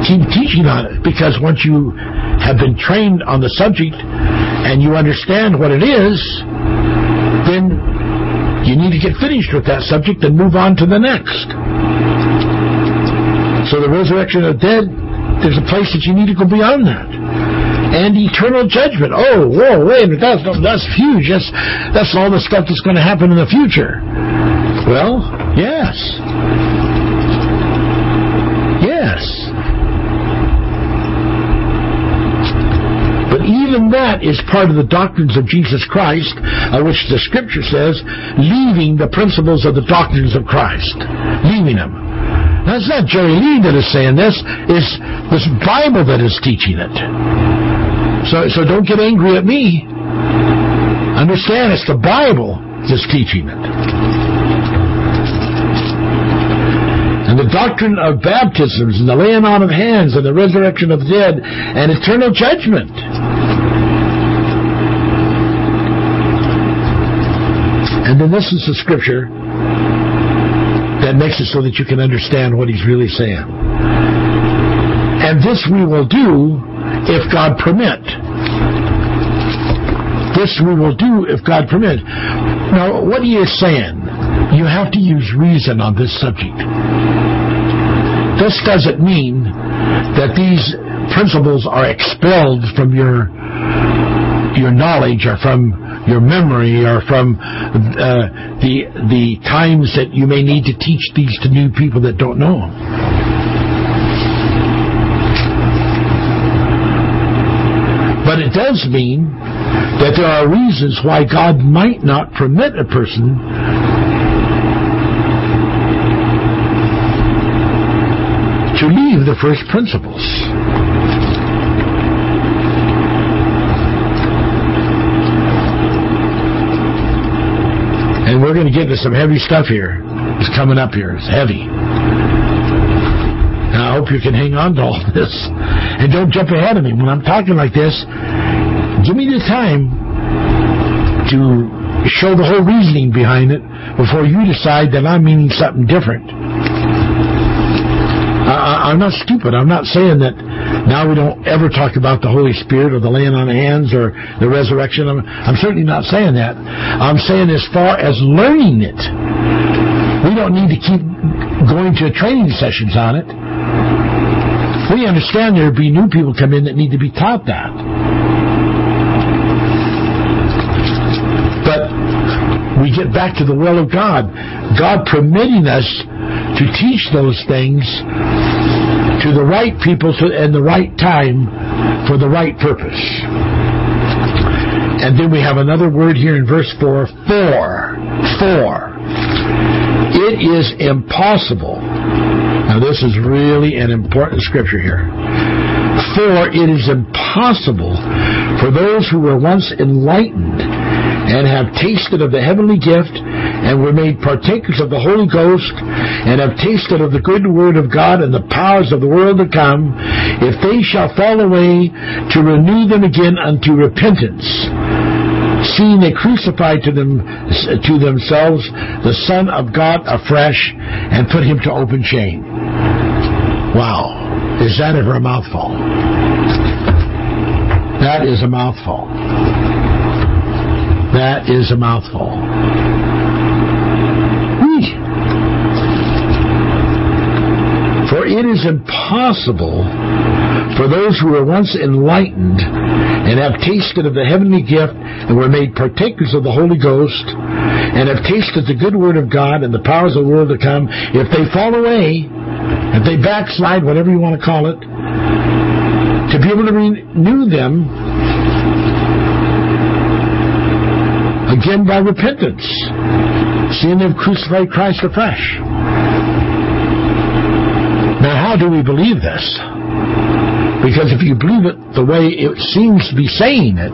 keep teaching on it? Because once you have been trained on the subject and you understand what it is, then you need to get finished with that subject and move on to the next. So the resurrection of the dead, there's a place that you need to go beyond that. And eternal judgment. Oh, whoa, wait a minute, that's, that's huge. That's, that's all the stuff that's going to happen in the future. Well, yes. Yes. But even that is part of the doctrines of Jesus Christ, uh, which the Scripture says, leaving the principles of the doctrines of Christ. Leaving them. It's not Jerry Lee that is saying this. It's this Bible that is teaching it. So, so don't get angry at me. Understand, it's the Bible that's teaching it. And the doctrine of baptisms and the laying on of hands and the resurrection of the dead and eternal judgment. And then this is the scripture that makes it so that you can understand what he's really saying. And this we will do if God permit. This we will do if God permit. Now, what he is saying, you have to use reason on this subject. This doesn't mean that these principles are expelled from your your knowledge or from your memory or from uh, the the times that you may need to teach these to new people that don't know them. But it does mean that there are reasons why God might not permit a person to leave the first principles. We're going to get into some heavy stuff here. It's coming up here. It's heavy. And I hope you can hang on to all this. And don't jump ahead of me. When I'm talking like this, give me the time to show the whole reasoning behind it before you decide that I'm meaning something different. I, am not stupid. I'm not saying that now we don't ever talk about the Holy Spirit or the laying on hands or the resurrection. I'm, I'm certainly not saying that. I'm saying as far as learning it, we don't need to keep going to training sessions on it. We understand there'll be new people come in that need to be taught that. But we get back to the will of God. God permitting us to teach those things to the right people and the right time for the right purpose. And then we have another word here in verse 4 for. For. It is impossible. Now, this is really an important scripture here. For it is impossible for those who were once enlightened and have tasted of the heavenly gift and were made partakers of the Holy Ghost and have tasted of the good word of God and the powers of the world to come, if they shall fall away, to renew them again unto repentance seeing they crucified to them to themselves the Son of God afresh and put him to open shame. Wow. Is that ever a mouthful? That is a mouthful. That is a mouthful. For it is impossible for those who were once enlightened and have tasted of the heavenly gift and were made partakers of the Holy Ghost and have tasted the good word of God and the powers of the world to come, if they fall away, if they backslide, whatever you want to call it, to be able to renew them again by repentance, seeing they've crucified Christ afresh. Now, how do we believe this? Because if you believe it the way it seems to be saying it,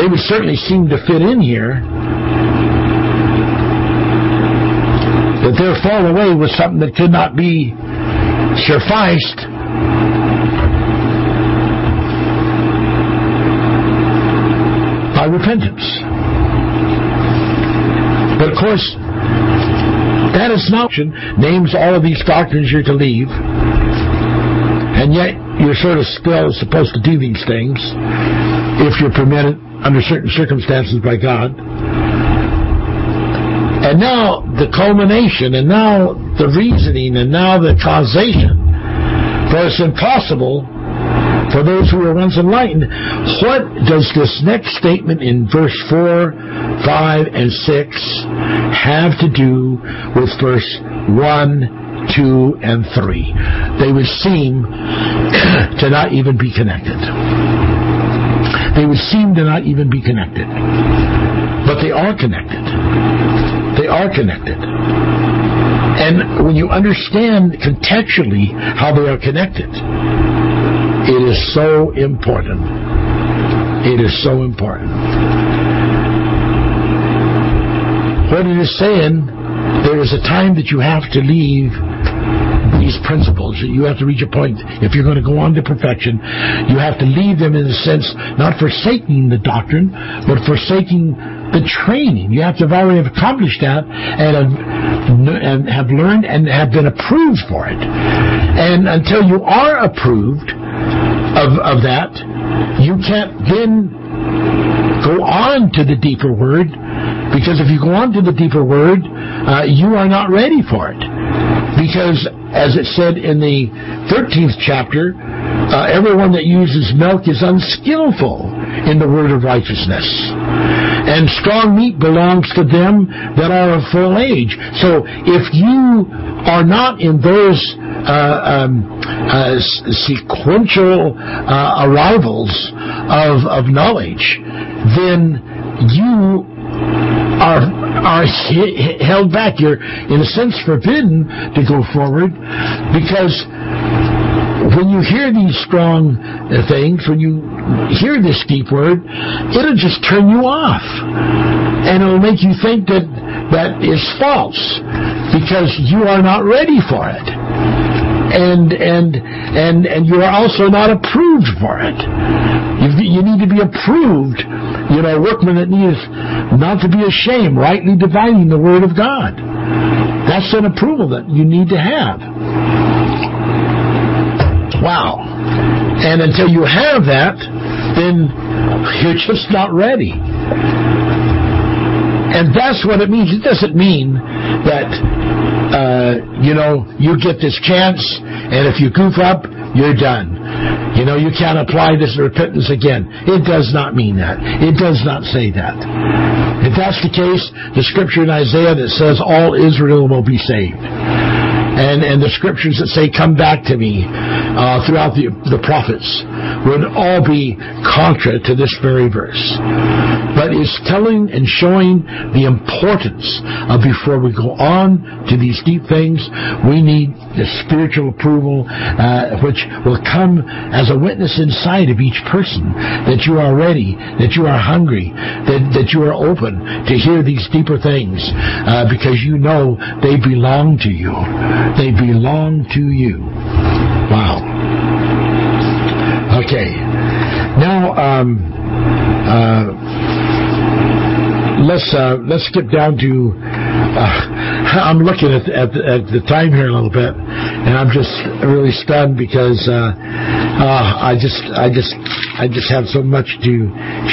they would certainly seem to fit in here. That their fall away was something that could not be sufficed by repentance. But of course, that assumption names all of these doctrines you're to leave, and yet you're sort of still supposed to do these things if you're permitted under certain circumstances by God. And now the culmination, and now the reasoning, and now the causation. For it's impossible for those who were once enlightened. What does this next statement in verse 4, 5, and 6 have to do with verse 1, 2, and 3? They would seem to not even be connected. They would seem to not even be connected. But they are connected. They are connected. And when you understand contextually how they are connected, it is so important. It is so important. What it is saying, there is a time that you have to leave these principles. You have to reach a point. If you're going to go on to perfection, you have to leave them in the sense not forsaking the doctrine, but forsaking the training. You have to have already accomplished that and have, and have learned and have been approved for it. And until you are approved of, of that, you can't then go on to the deeper word because if you go on to the deeper word, uh, you are not ready for it. Because, as it said in the 13th chapter, uh, everyone that uses milk is unskillful in the word of righteousness. And strong meat belongs to them that are of full age. So if you are not in those uh, um, uh, sequential uh, arrivals of, of knowledge, then you are are held back. You're, in a sense, forbidden to go forward because when you hear these strong uh, things, when you hear this deep word, it'll just turn you off, and it'll make you think that that is false because you are not ready for it and and and and you are also not approved for it. You, you need to be approved. You know, workman that needs not to be ashamed, rightly dividing the word of God. That's an approval that you need to have. Wow. And until you have that, then you're just not ready. And that's what it means. It doesn't mean that uh, you know, you get this chance, and if you goof up, you're done. You know, you can't apply this repentance again. It does not mean that. It does not say that. If that's the case, the scripture in Isaiah that says all Israel will be saved and, and the scriptures that say, come back to me uh, throughout the, the prophets would all be contra to this very verse. But it's telling and showing the importance of before we go on to these deep things, we need the spiritual approval uh, which will come as a witness inside of each person that you are ready, that you are hungry, that, that you are open to hear these deeper things uh, because you know they belong to you. They belong to you. Wow. Okay. Now, um, uh, let's uh, let's skip down to. Uh, I'm looking at, at, at the time here a little bit, and I'm just really stunned because uh, uh, I just I just I just have so much to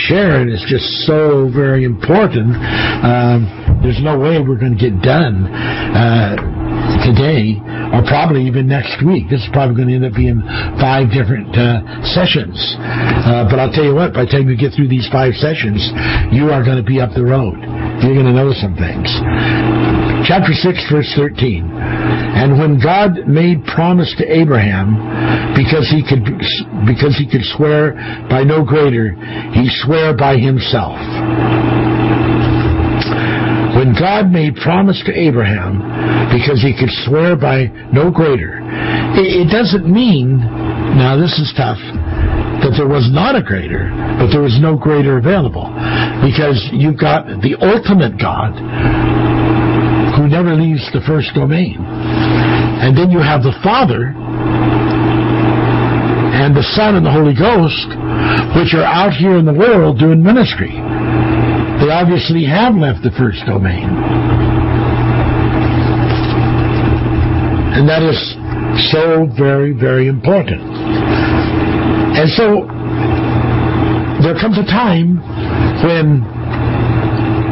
share, and it's just so very important. Um, there's no way we're going to get done uh, today or probably even next week. This is probably going to end up being five different uh, sessions. Uh, but I'll tell you what, by the time you get through these five sessions, you are going to be up the road. You're going to know some things. Chapter 6, verse 13. And when God made promise to Abraham, because he could, because he could swear by no greater, he swore by himself. God made promise to Abraham, because he could swear by no greater, it doesn't mean, now this is tough, that there was not a greater, but there was no greater available. Because you've got the ultimate God who never leaves the first domain. And then you have the Father and the Son and the Holy Ghost, which are out here in the world doing ministry. Obviously have left the first domain. And that is so very, very important. And so there comes a time when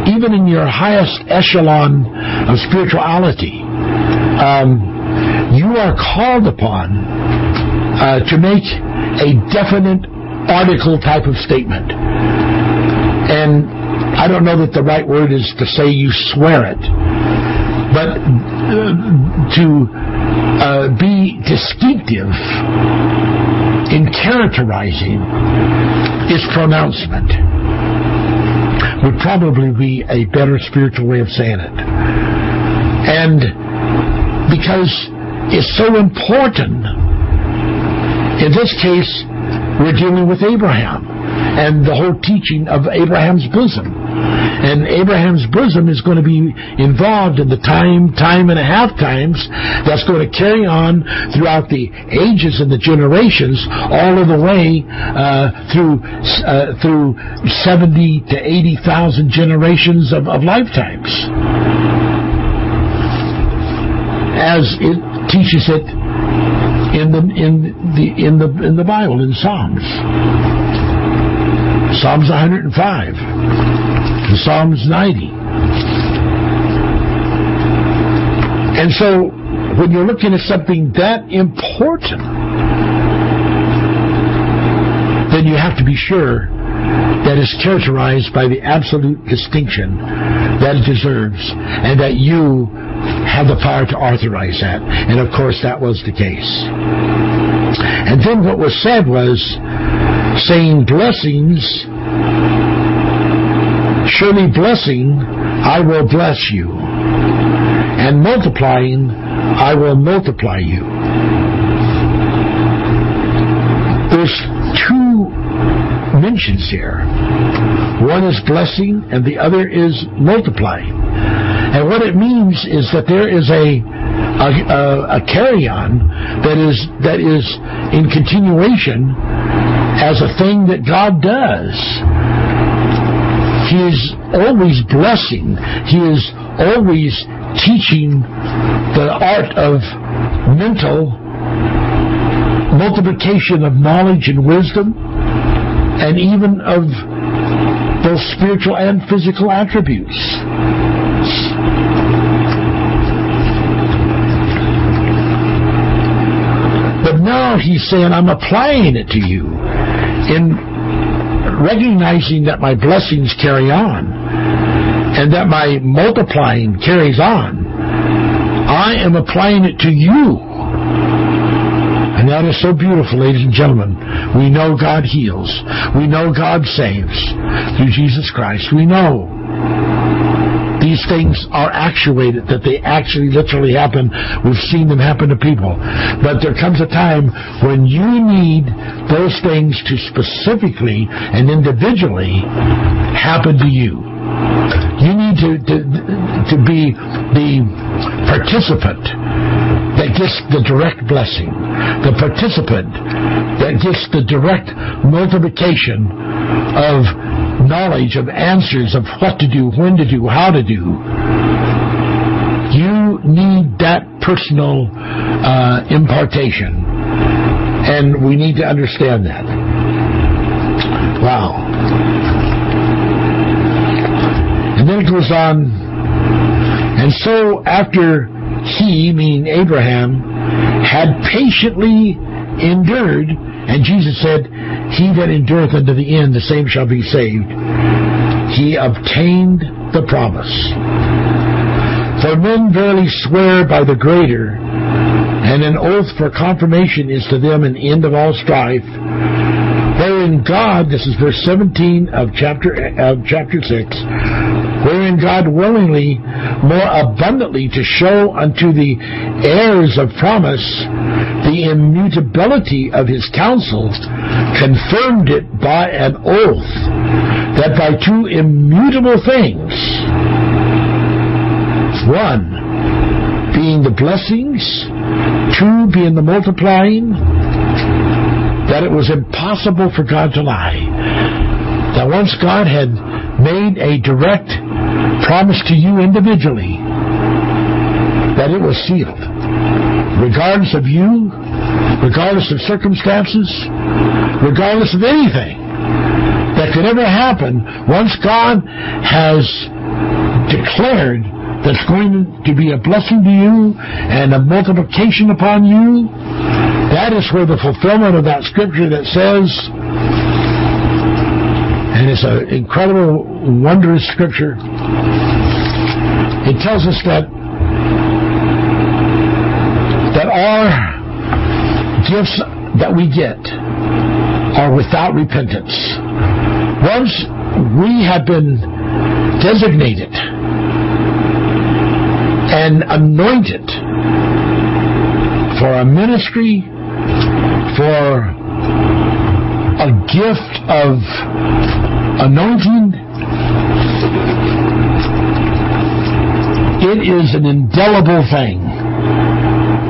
even in your highest echelon of spirituality, um, you are called upon uh, to make a definite article type of statement. And I don't know that the right word is to say you swear it, but uh, to uh, be distinctive in characterizing its pronouncement would probably be a better spiritual way of saying it. And because it's so important, in this case, we're dealing with Abraham and the whole teaching of Abraham's bosom. And Abraham's bosom is going to be involved in the time, time and a half times that's going to carry on throughout the ages and the generations, all of the way uh, through uh, through seventy to eighty thousand generations of, of lifetimes, as it teaches it in the in the in the in the Bible in Psalms. Psalms 105 and Psalms 90. And so when you're looking at something that important, then you have to be sure that is characterized by the absolute distinction that it deserves and that you have the power to authorize that. And of course, that was the case. And then what was said was saying blessings, surely blessing, I will bless you. And multiplying, I will multiply you. There's two mentions here. One is blessing and the other is multiplying. And what it means is that there is a a, a, carry-on that is that is in continuation as a thing that God does. He is always blessing. He is always teaching the art of mental multiplication of knowledge and wisdom, and even of both spiritual and physical attributes. But now he's saying, I'm applying it to you in recognizing that my blessings carry on and that my multiplying carries on. I am applying it to you. And that is so beautiful, ladies and gentlemen. We know God heals. We know God saves through Jesus Christ. We know these things are actuated, that they actually literally happen. We've seen them happen to people. But there comes a time when you need those things to specifically and individually happen to you. You need to, to, to be the participant that gets the direct blessing, the participant that gets the direct multiplication of knowledge, of answers, of what to do, when to do, how to do. You need that personal uh, impartation. And we need to understand that. Wow. And then it goes on. And so after he, meaning Abraham, had patiently endured, and Jesus said, He that endureth unto the end, the same shall be saved. He obtained the promise. For men verily swear by the greater, and an oath for confirmation is to them an end of all strife, wherein God, this is verse 17 of chapter, of chapter 6, wherein God willingly more abundantly to show unto the heirs of promise the immutability of his counsel, confirmed it by an oath, that by two immutable things, one being the blessings, two being the multiplying, that it was impossible for God to lie. That once God had made a direct promise to you individually, that it was sealed. Regardless of you, regardless of circumstances, regardless of anything that could ever happen, once God has declared that's going to be a blessing to you and a multiplication upon you, that is where the fulfillment of that scripture that says, it's an incredible, wondrous scripture. It tells us that that our gifts that we get are without repentance. Once we have been designated and anointed for a ministry, for a gift of anointing, it is an indelible thing.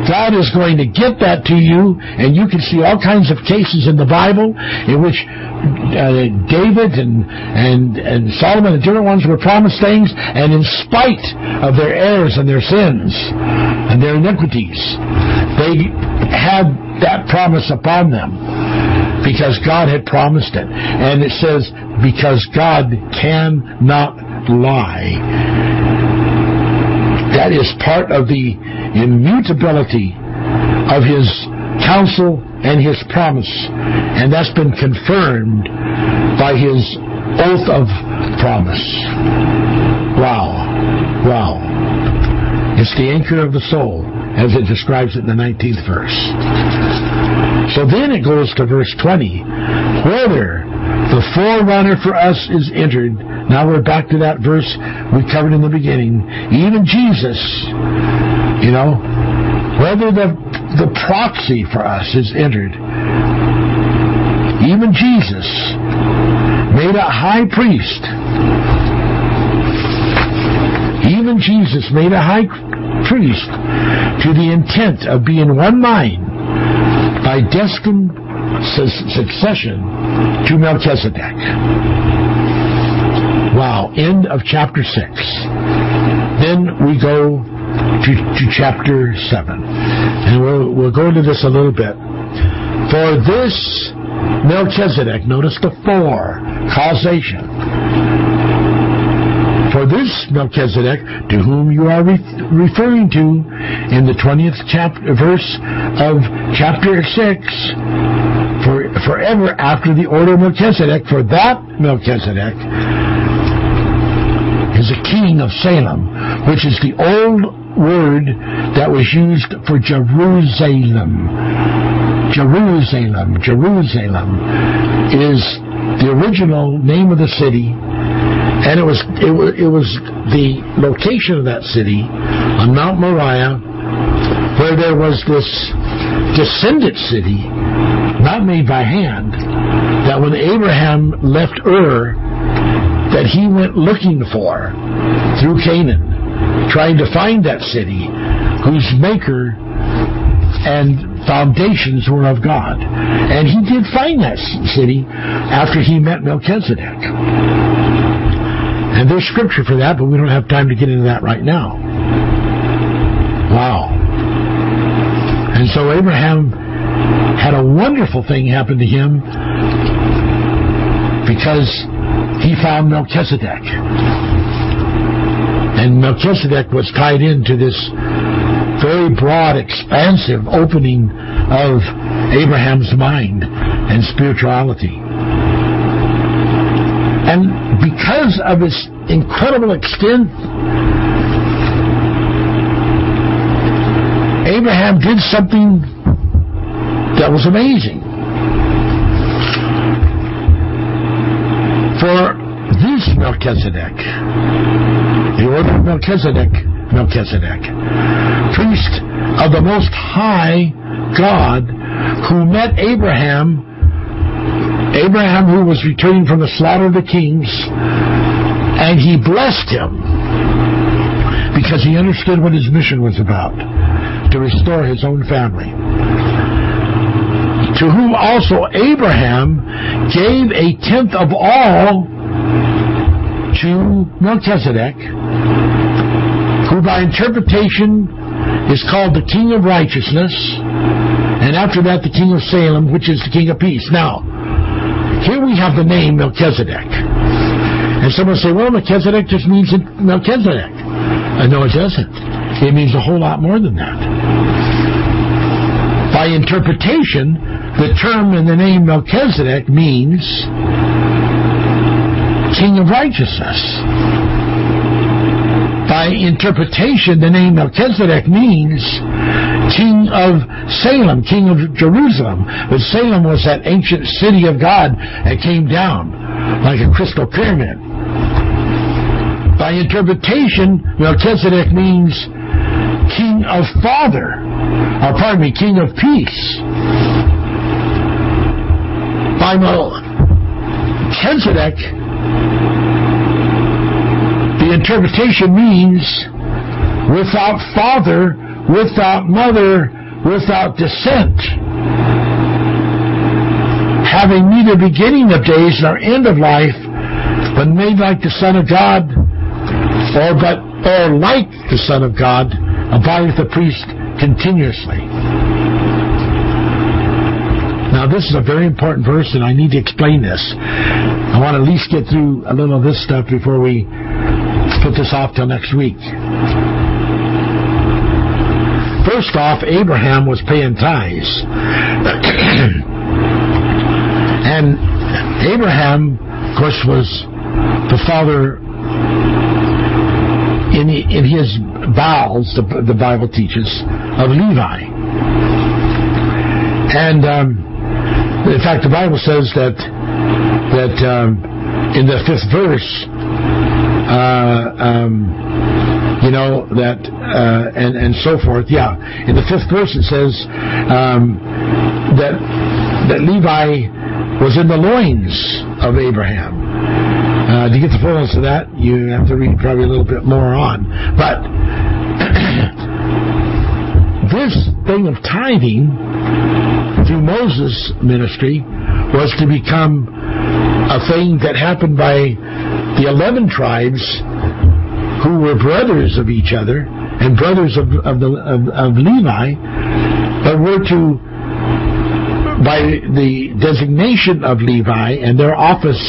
God is going to get that to you, and you can see all kinds of cases in the Bible in which uh, David and, and, and Solomon and different ones were promised things, and in spite of their errors and their sins and their iniquities, they had that promise upon them because God had promised it. And it says, because God cannot lie. That is part of the immutability of his counsel and his promise. And that's been confirmed by his oath of promise. Wow. Wow. It's the anchor of the soul, as it describes it in the 19th verse. So then it goes to verse 20. Whether the forerunner for us is entered. Now we're back to that verse we covered in the beginning. Even Jesus, you know, whether the, the proxy for us is entered. Even Jesus made a high priest. Even Jesus made a high priest to the intent of being one mind by destined succession to Melchizedek. Wow, end of chapter 6. Then we go to, to chapter 7. And we'll, we'll go into this a little bit. For this Melchizedek, notice the four, causation. For this Melchizedek, to whom you are re- referring to in the 20th chapter, verse of chapter 6, for, forever after the order of Melchizedek, for that Melchizedek is a king of Salem, which is the old word that was used for Jerusalem. Jerusalem, Jerusalem is the original name of the city, and it was it was, it was the location of that city on Mount Moriah, where there was this descendant city, not made by hand, that when Abraham left Ur, that he went looking for through Canaan, trying to find that city whose maker and foundations were of God. And he did find that city after he met Melchizedek. And there's scripture for that, but we don't have time to get into that right now. Wow. And so Abraham had a wonderful thing happen to him because he found Melchizedek. And Melchizedek was tied into this very broad, expansive opening of Abraham's mind and spirituality. And because of its incredible extent, Abraham did something that was amazing. For this Melchizedek, the order of Melchizedek, Melchizedek, priest of the Most High God, who met Abraham, Abraham who was returning from the slaughter of the kings, and he blessed him because he understood what his mission was about to restore his own family. To whom also Abraham gave a tenth of all to Melchizedek, who by interpretation is called the King of Righteousness, and after that the King of Salem, which is the King of Peace. Now, have the name Melchizedek. And someone say, well, Melchizedek just means Melchizedek. I know it doesn't. It means a whole lot more than that. By interpretation, the term in the name Melchizedek means King of Righteousness. By interpretation, the name Melchizedek means King of Salem, King of Jerusalem. But Salem was that ancient city of God that came down like a crystal pyramid. By interpretation, Melchizedek means King of Father, or pardon me, King of Peace. By Melchizedek, the interpretation means without father, without mother, without descent. Having neither beginning of days nor end of life, but made like the Son of God, or but or like the Son of God, abideth the priest continuously. Now, this is a very important verse, and I need to explain this. I want to at least get through a little of this stuff before we put this off till next week. First off, Abraham was paying tithes. and Abraham, of course, was the father in, in his bowels, the, the Bible teaches, of Levi. And um, in fact, the Bible says that that um, in the fifth verse, uh, um, you know that uh, and and so forth. Yeah, in the fifth verse it says um, that that Levi was in the loins of Abraham. Uh, to get the fullness of that, you have to read probably a little bit more on. But this thing of tithing through Moses' ministry was to become a thing that happened by the 11 tribes who were brothers of each other and brothers of, of, the, of, of Levi, but were to, by the designation of Levi and their office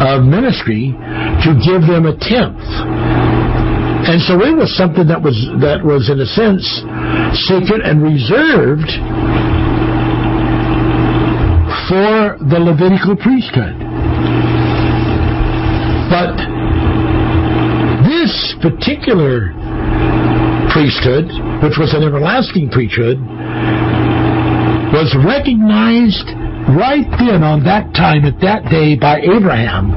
of ministry, to give them a tenth. And so it was something that was that was in a sense sacred and reserved for the Levitical priesthood. But this particular priesthood, which was an everlasting priesthood, was recognized right then on that time, at that day, by Abraham,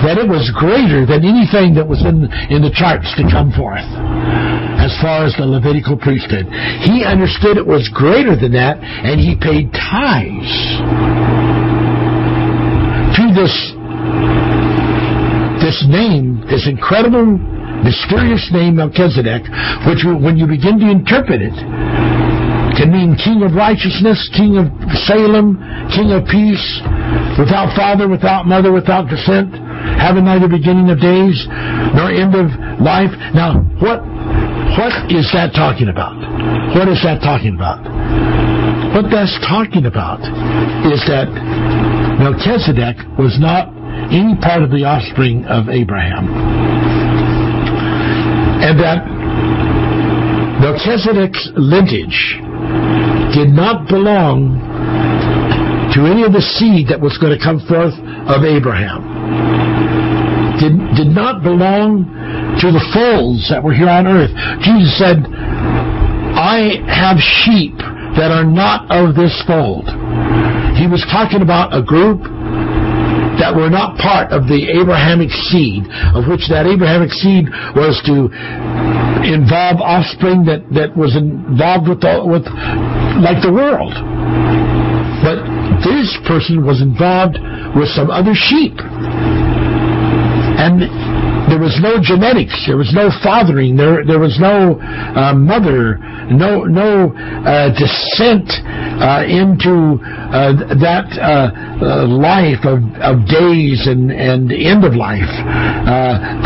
that it was greater than anything that was in, in the charts to come forth as far as the Levitical priesthood. He understood it was greater than that, and he paid tithes to this this name, this incredible, mysterious name Melchizedek, which when you begin to interpret it, can mean King of Righteousness, King of Salem, King of Peace, without father, without mother, without descent, having neither beginning of days nor end of life. Now, what what is that talking about? What is that talking about? What that's talking about is that Melchizedek was not any part of the offspring of Abraham. And that Melchizedek's lineage did not belong to any of the seed that was going to come forth of Abraham. Did, did not belong to the folds that were here on earth. Jesus said, I have sheep that are not of this fold. He was talking about a group that were not part of the Abrahamic seed, of which that Abrahamic seed was to involve offspring that, that was involved with, the, with like the world. But this person was involved with some other sheep. And there was no genetics. There was no fathering. There, there was no uh, mother, no, no uh, descent uh, into uh, that uh, uh, life of, of days and, and end of life.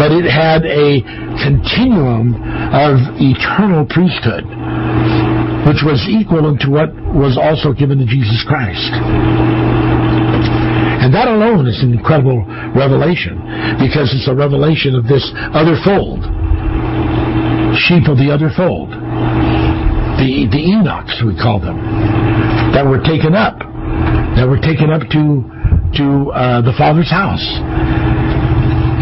but it had a continuum of eternal priesthood which was equal to what was also given to Jesus Christ. And that alone is an incredible revelation because it's a revelation of this other fold. Sheep of the other fold. The, the Enochs, we call them, that were taken up, that were taken up to, to uh, the Father's house.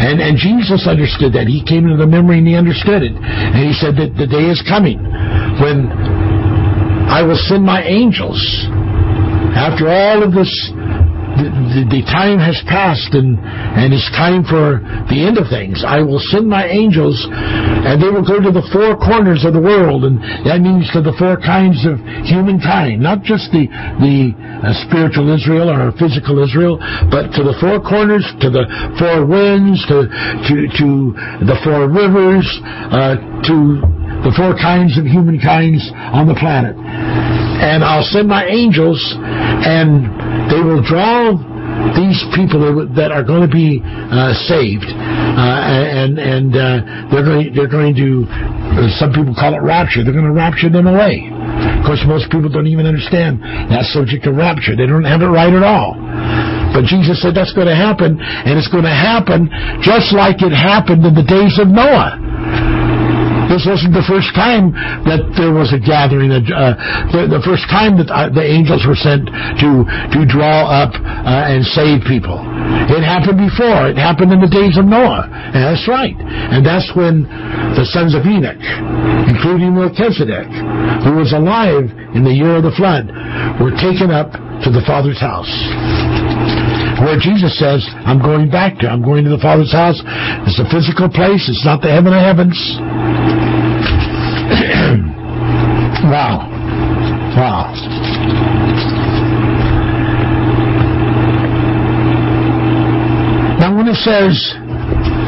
And, and Jesus understood that. He came into the memory and he understood it. And he said that the day is coming when I will send my angels. After all of this the, the, time has passed and, and it's time for the end of things. I will send my angels and they will go to the four corners of the world and that means to the four kinds of humankind, not just the, the uh, spiritual Israel or physical Israel, but to the four corners, to the four winds, to, to, to the four rivers, uh, to the four kinds of humankinds on the planet. And I'll send my angels and they will draw these people that are going to be uh, saved, uh, and and uh, they're going they're going to uh, some people call it rapture. They're going to rapture them away. Of course, most people don't even understand that subject of rapture. They don't have it right at all. But Jesus said that's going to happen, and it's going to happen just like it happened in the days of Noah. This wasn't the first time that there was a gathering, uh, the, the, first time that uh, the angels were sent to, to draw up uh, and save people. It happened before. It happened in the days of Noah. And that's right. And that's when the sons of Enoch, including Melchizedek, who was alive in the year of the flood, were taken up to the Father's house where Jesus says, I'm going back to, I'm going to the Father's house. It's a physical place. It's not the heaven of heavens. Wow. Wow. Now when it says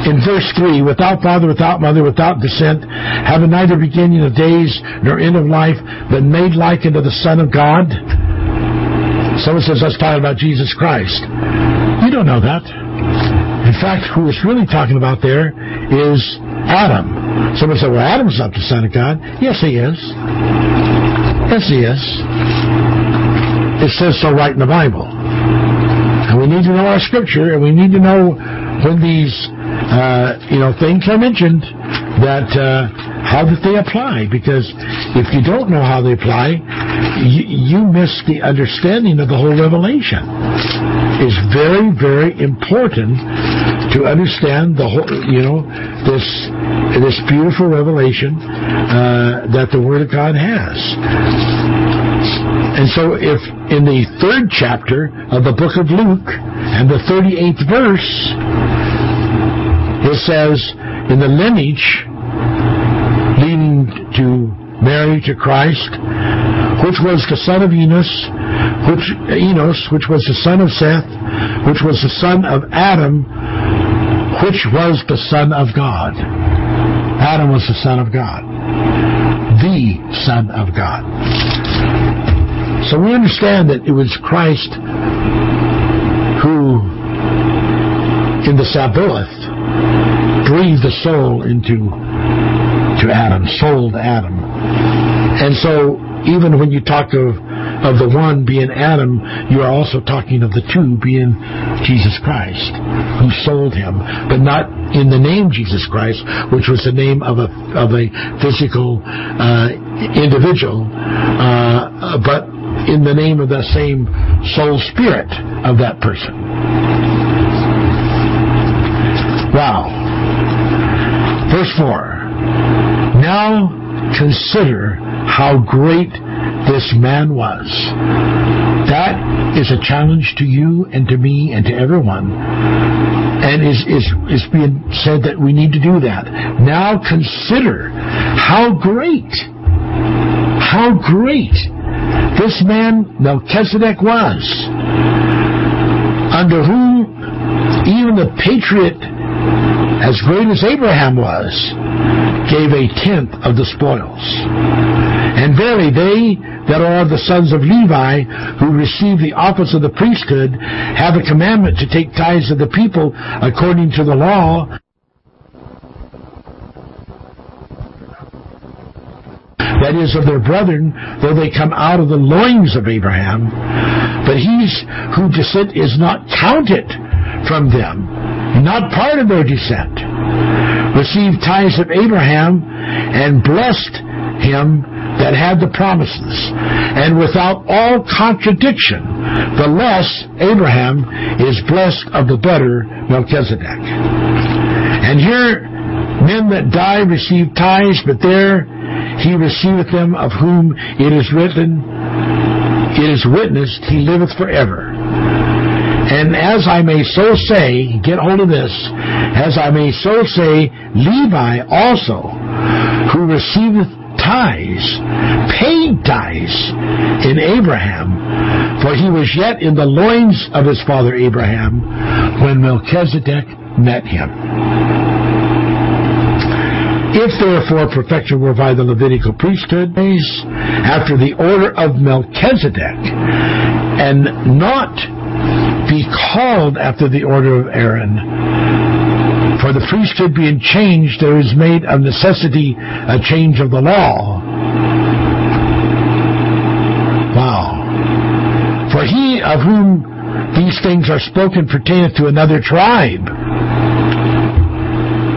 in verse 3, without father, without mother, without descent, having neither beginning of days nor end of life, but made like unto the Son of God, Someone says, let's talk about Jesus Christ. You don't know that. In fact, who it's really talking about there is Adam. Someone said, well, Adam's not the Son of God. Yes, he is. Yes, he is. It says so right in the Bible. And we need to know our scripture, and we need to know when these, uh, you know, things are mentioned that uh, how that they apply. Because if you don't know how they apply, you, you miss the understanding of the whole revelation. It's very, very important to understand the whole, you know, this this beautiful revelation uh, that the Word of God has. And so, if in the third chapter of the book of Luke and the 38th verse, it says, in the lineage leading to Mary to Christ, which was the son of Enos, which Enos, which was the son of Seth, which was the son of Adam, which was the son of God. Adam was the son of God. The son of God. So we understand that it was Christ who, in the Sabbath, breathed the soul into to Adam, sold Adam. And so even when you talk of of the one being Adam, you are also talking of the two being Jesus Christ, who sold him, but not in the name Jesus Christ, which was the name of a of a physical uh, individual, uh, but in the name of the same soul spirit of that person. Wow. Verse 4. Now consider how great this man was. That is a challenge to you and to me and to everyone. And is, is, is being said that we need to do that. Now consider how great, how great this man Melchizedek was, under whom even the patriot, as great as Abraham was, gave a tenth of the spoils. And verily they that are the sons of Levi, who receive the office of the priesthood, have a commandment to take tithes of the people according to the law, that is, of their brethren, though they come out of the loins of Abraham. But he who descent is not counted from them, not part of their descent, received tithes of Abraham and blessed him that had the promises. And without all contradiction, the less Abraham is blessed of the better Melchizedek. And here, men that die receive tithes, but there he receiveth them of whom it is written, it is witnessed, he liveth forever. And as I may so say, get hold of this, as I may so say, Levi also, who receiveth tithes, paid tithes in Abraham, for he was yet in the loins of his father Abraham when Melchizedek met him. If therefore perfection were by the Levitical priesthood, after the order of Melchizedek, and not be called after the order of Aaron, for the priesthood being changed, there is made of necessity a change of the law. Wow. For he of whom these things are spoken pertaineth to another tribe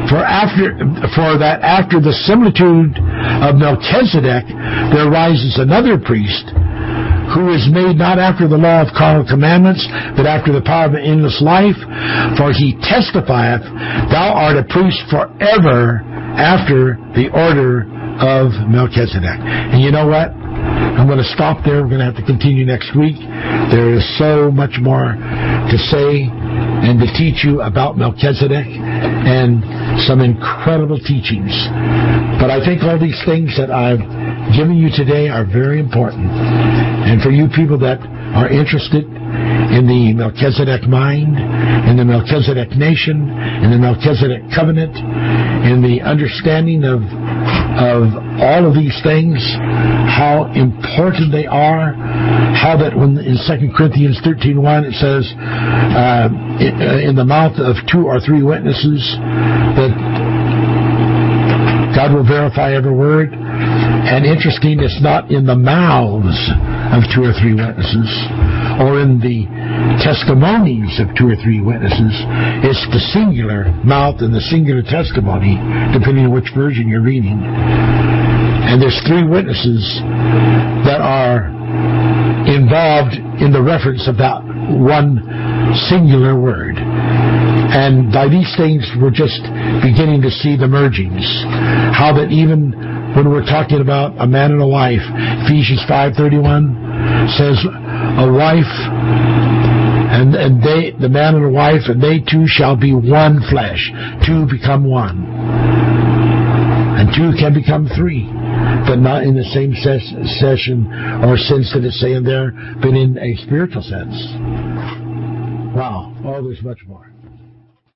for after for that after the similitude of Melchizedek there rises another priest who is made not after the law of carnal commandments, but after the power of an endless life. For he testifieth, Thou art a priest forever after the order of Melchizedek. And you know what? I'm going to stop there. We're going to have to continue next week. There is so much more to say and to teach you about Melchizedek and some incredible teachings. But I think all these things that I've given you today are very important. And for you people that are interested in the Melchizedek mind, in the Melchizedek nation, in the Melchizedek covenant, in the understanding of of all of these things, how important they are, how that when in 2 Corinthians 13.1 it says, uh, in the mouth of two or three witnesses, that God will verify every word. And interesting, it's not in the mouths of two or three witnesses or in the testimonies of two or three witnesses. It's the singular mouth and the singular testimony, depending on which version you're reading. And there's three witnesses that are involved in the reference of that one singular word. And by these things, we're just beginning to see the mergings. How that even when we're talking about a man and a wife. Ephesians 5:31 says a wife and and they the man and the wife and they two shall be one flesh. Two become one. And two can become three, but not in the same ses- session or sense that it's saying there, but in a spiritual sense. Wow. Oh, there's much more.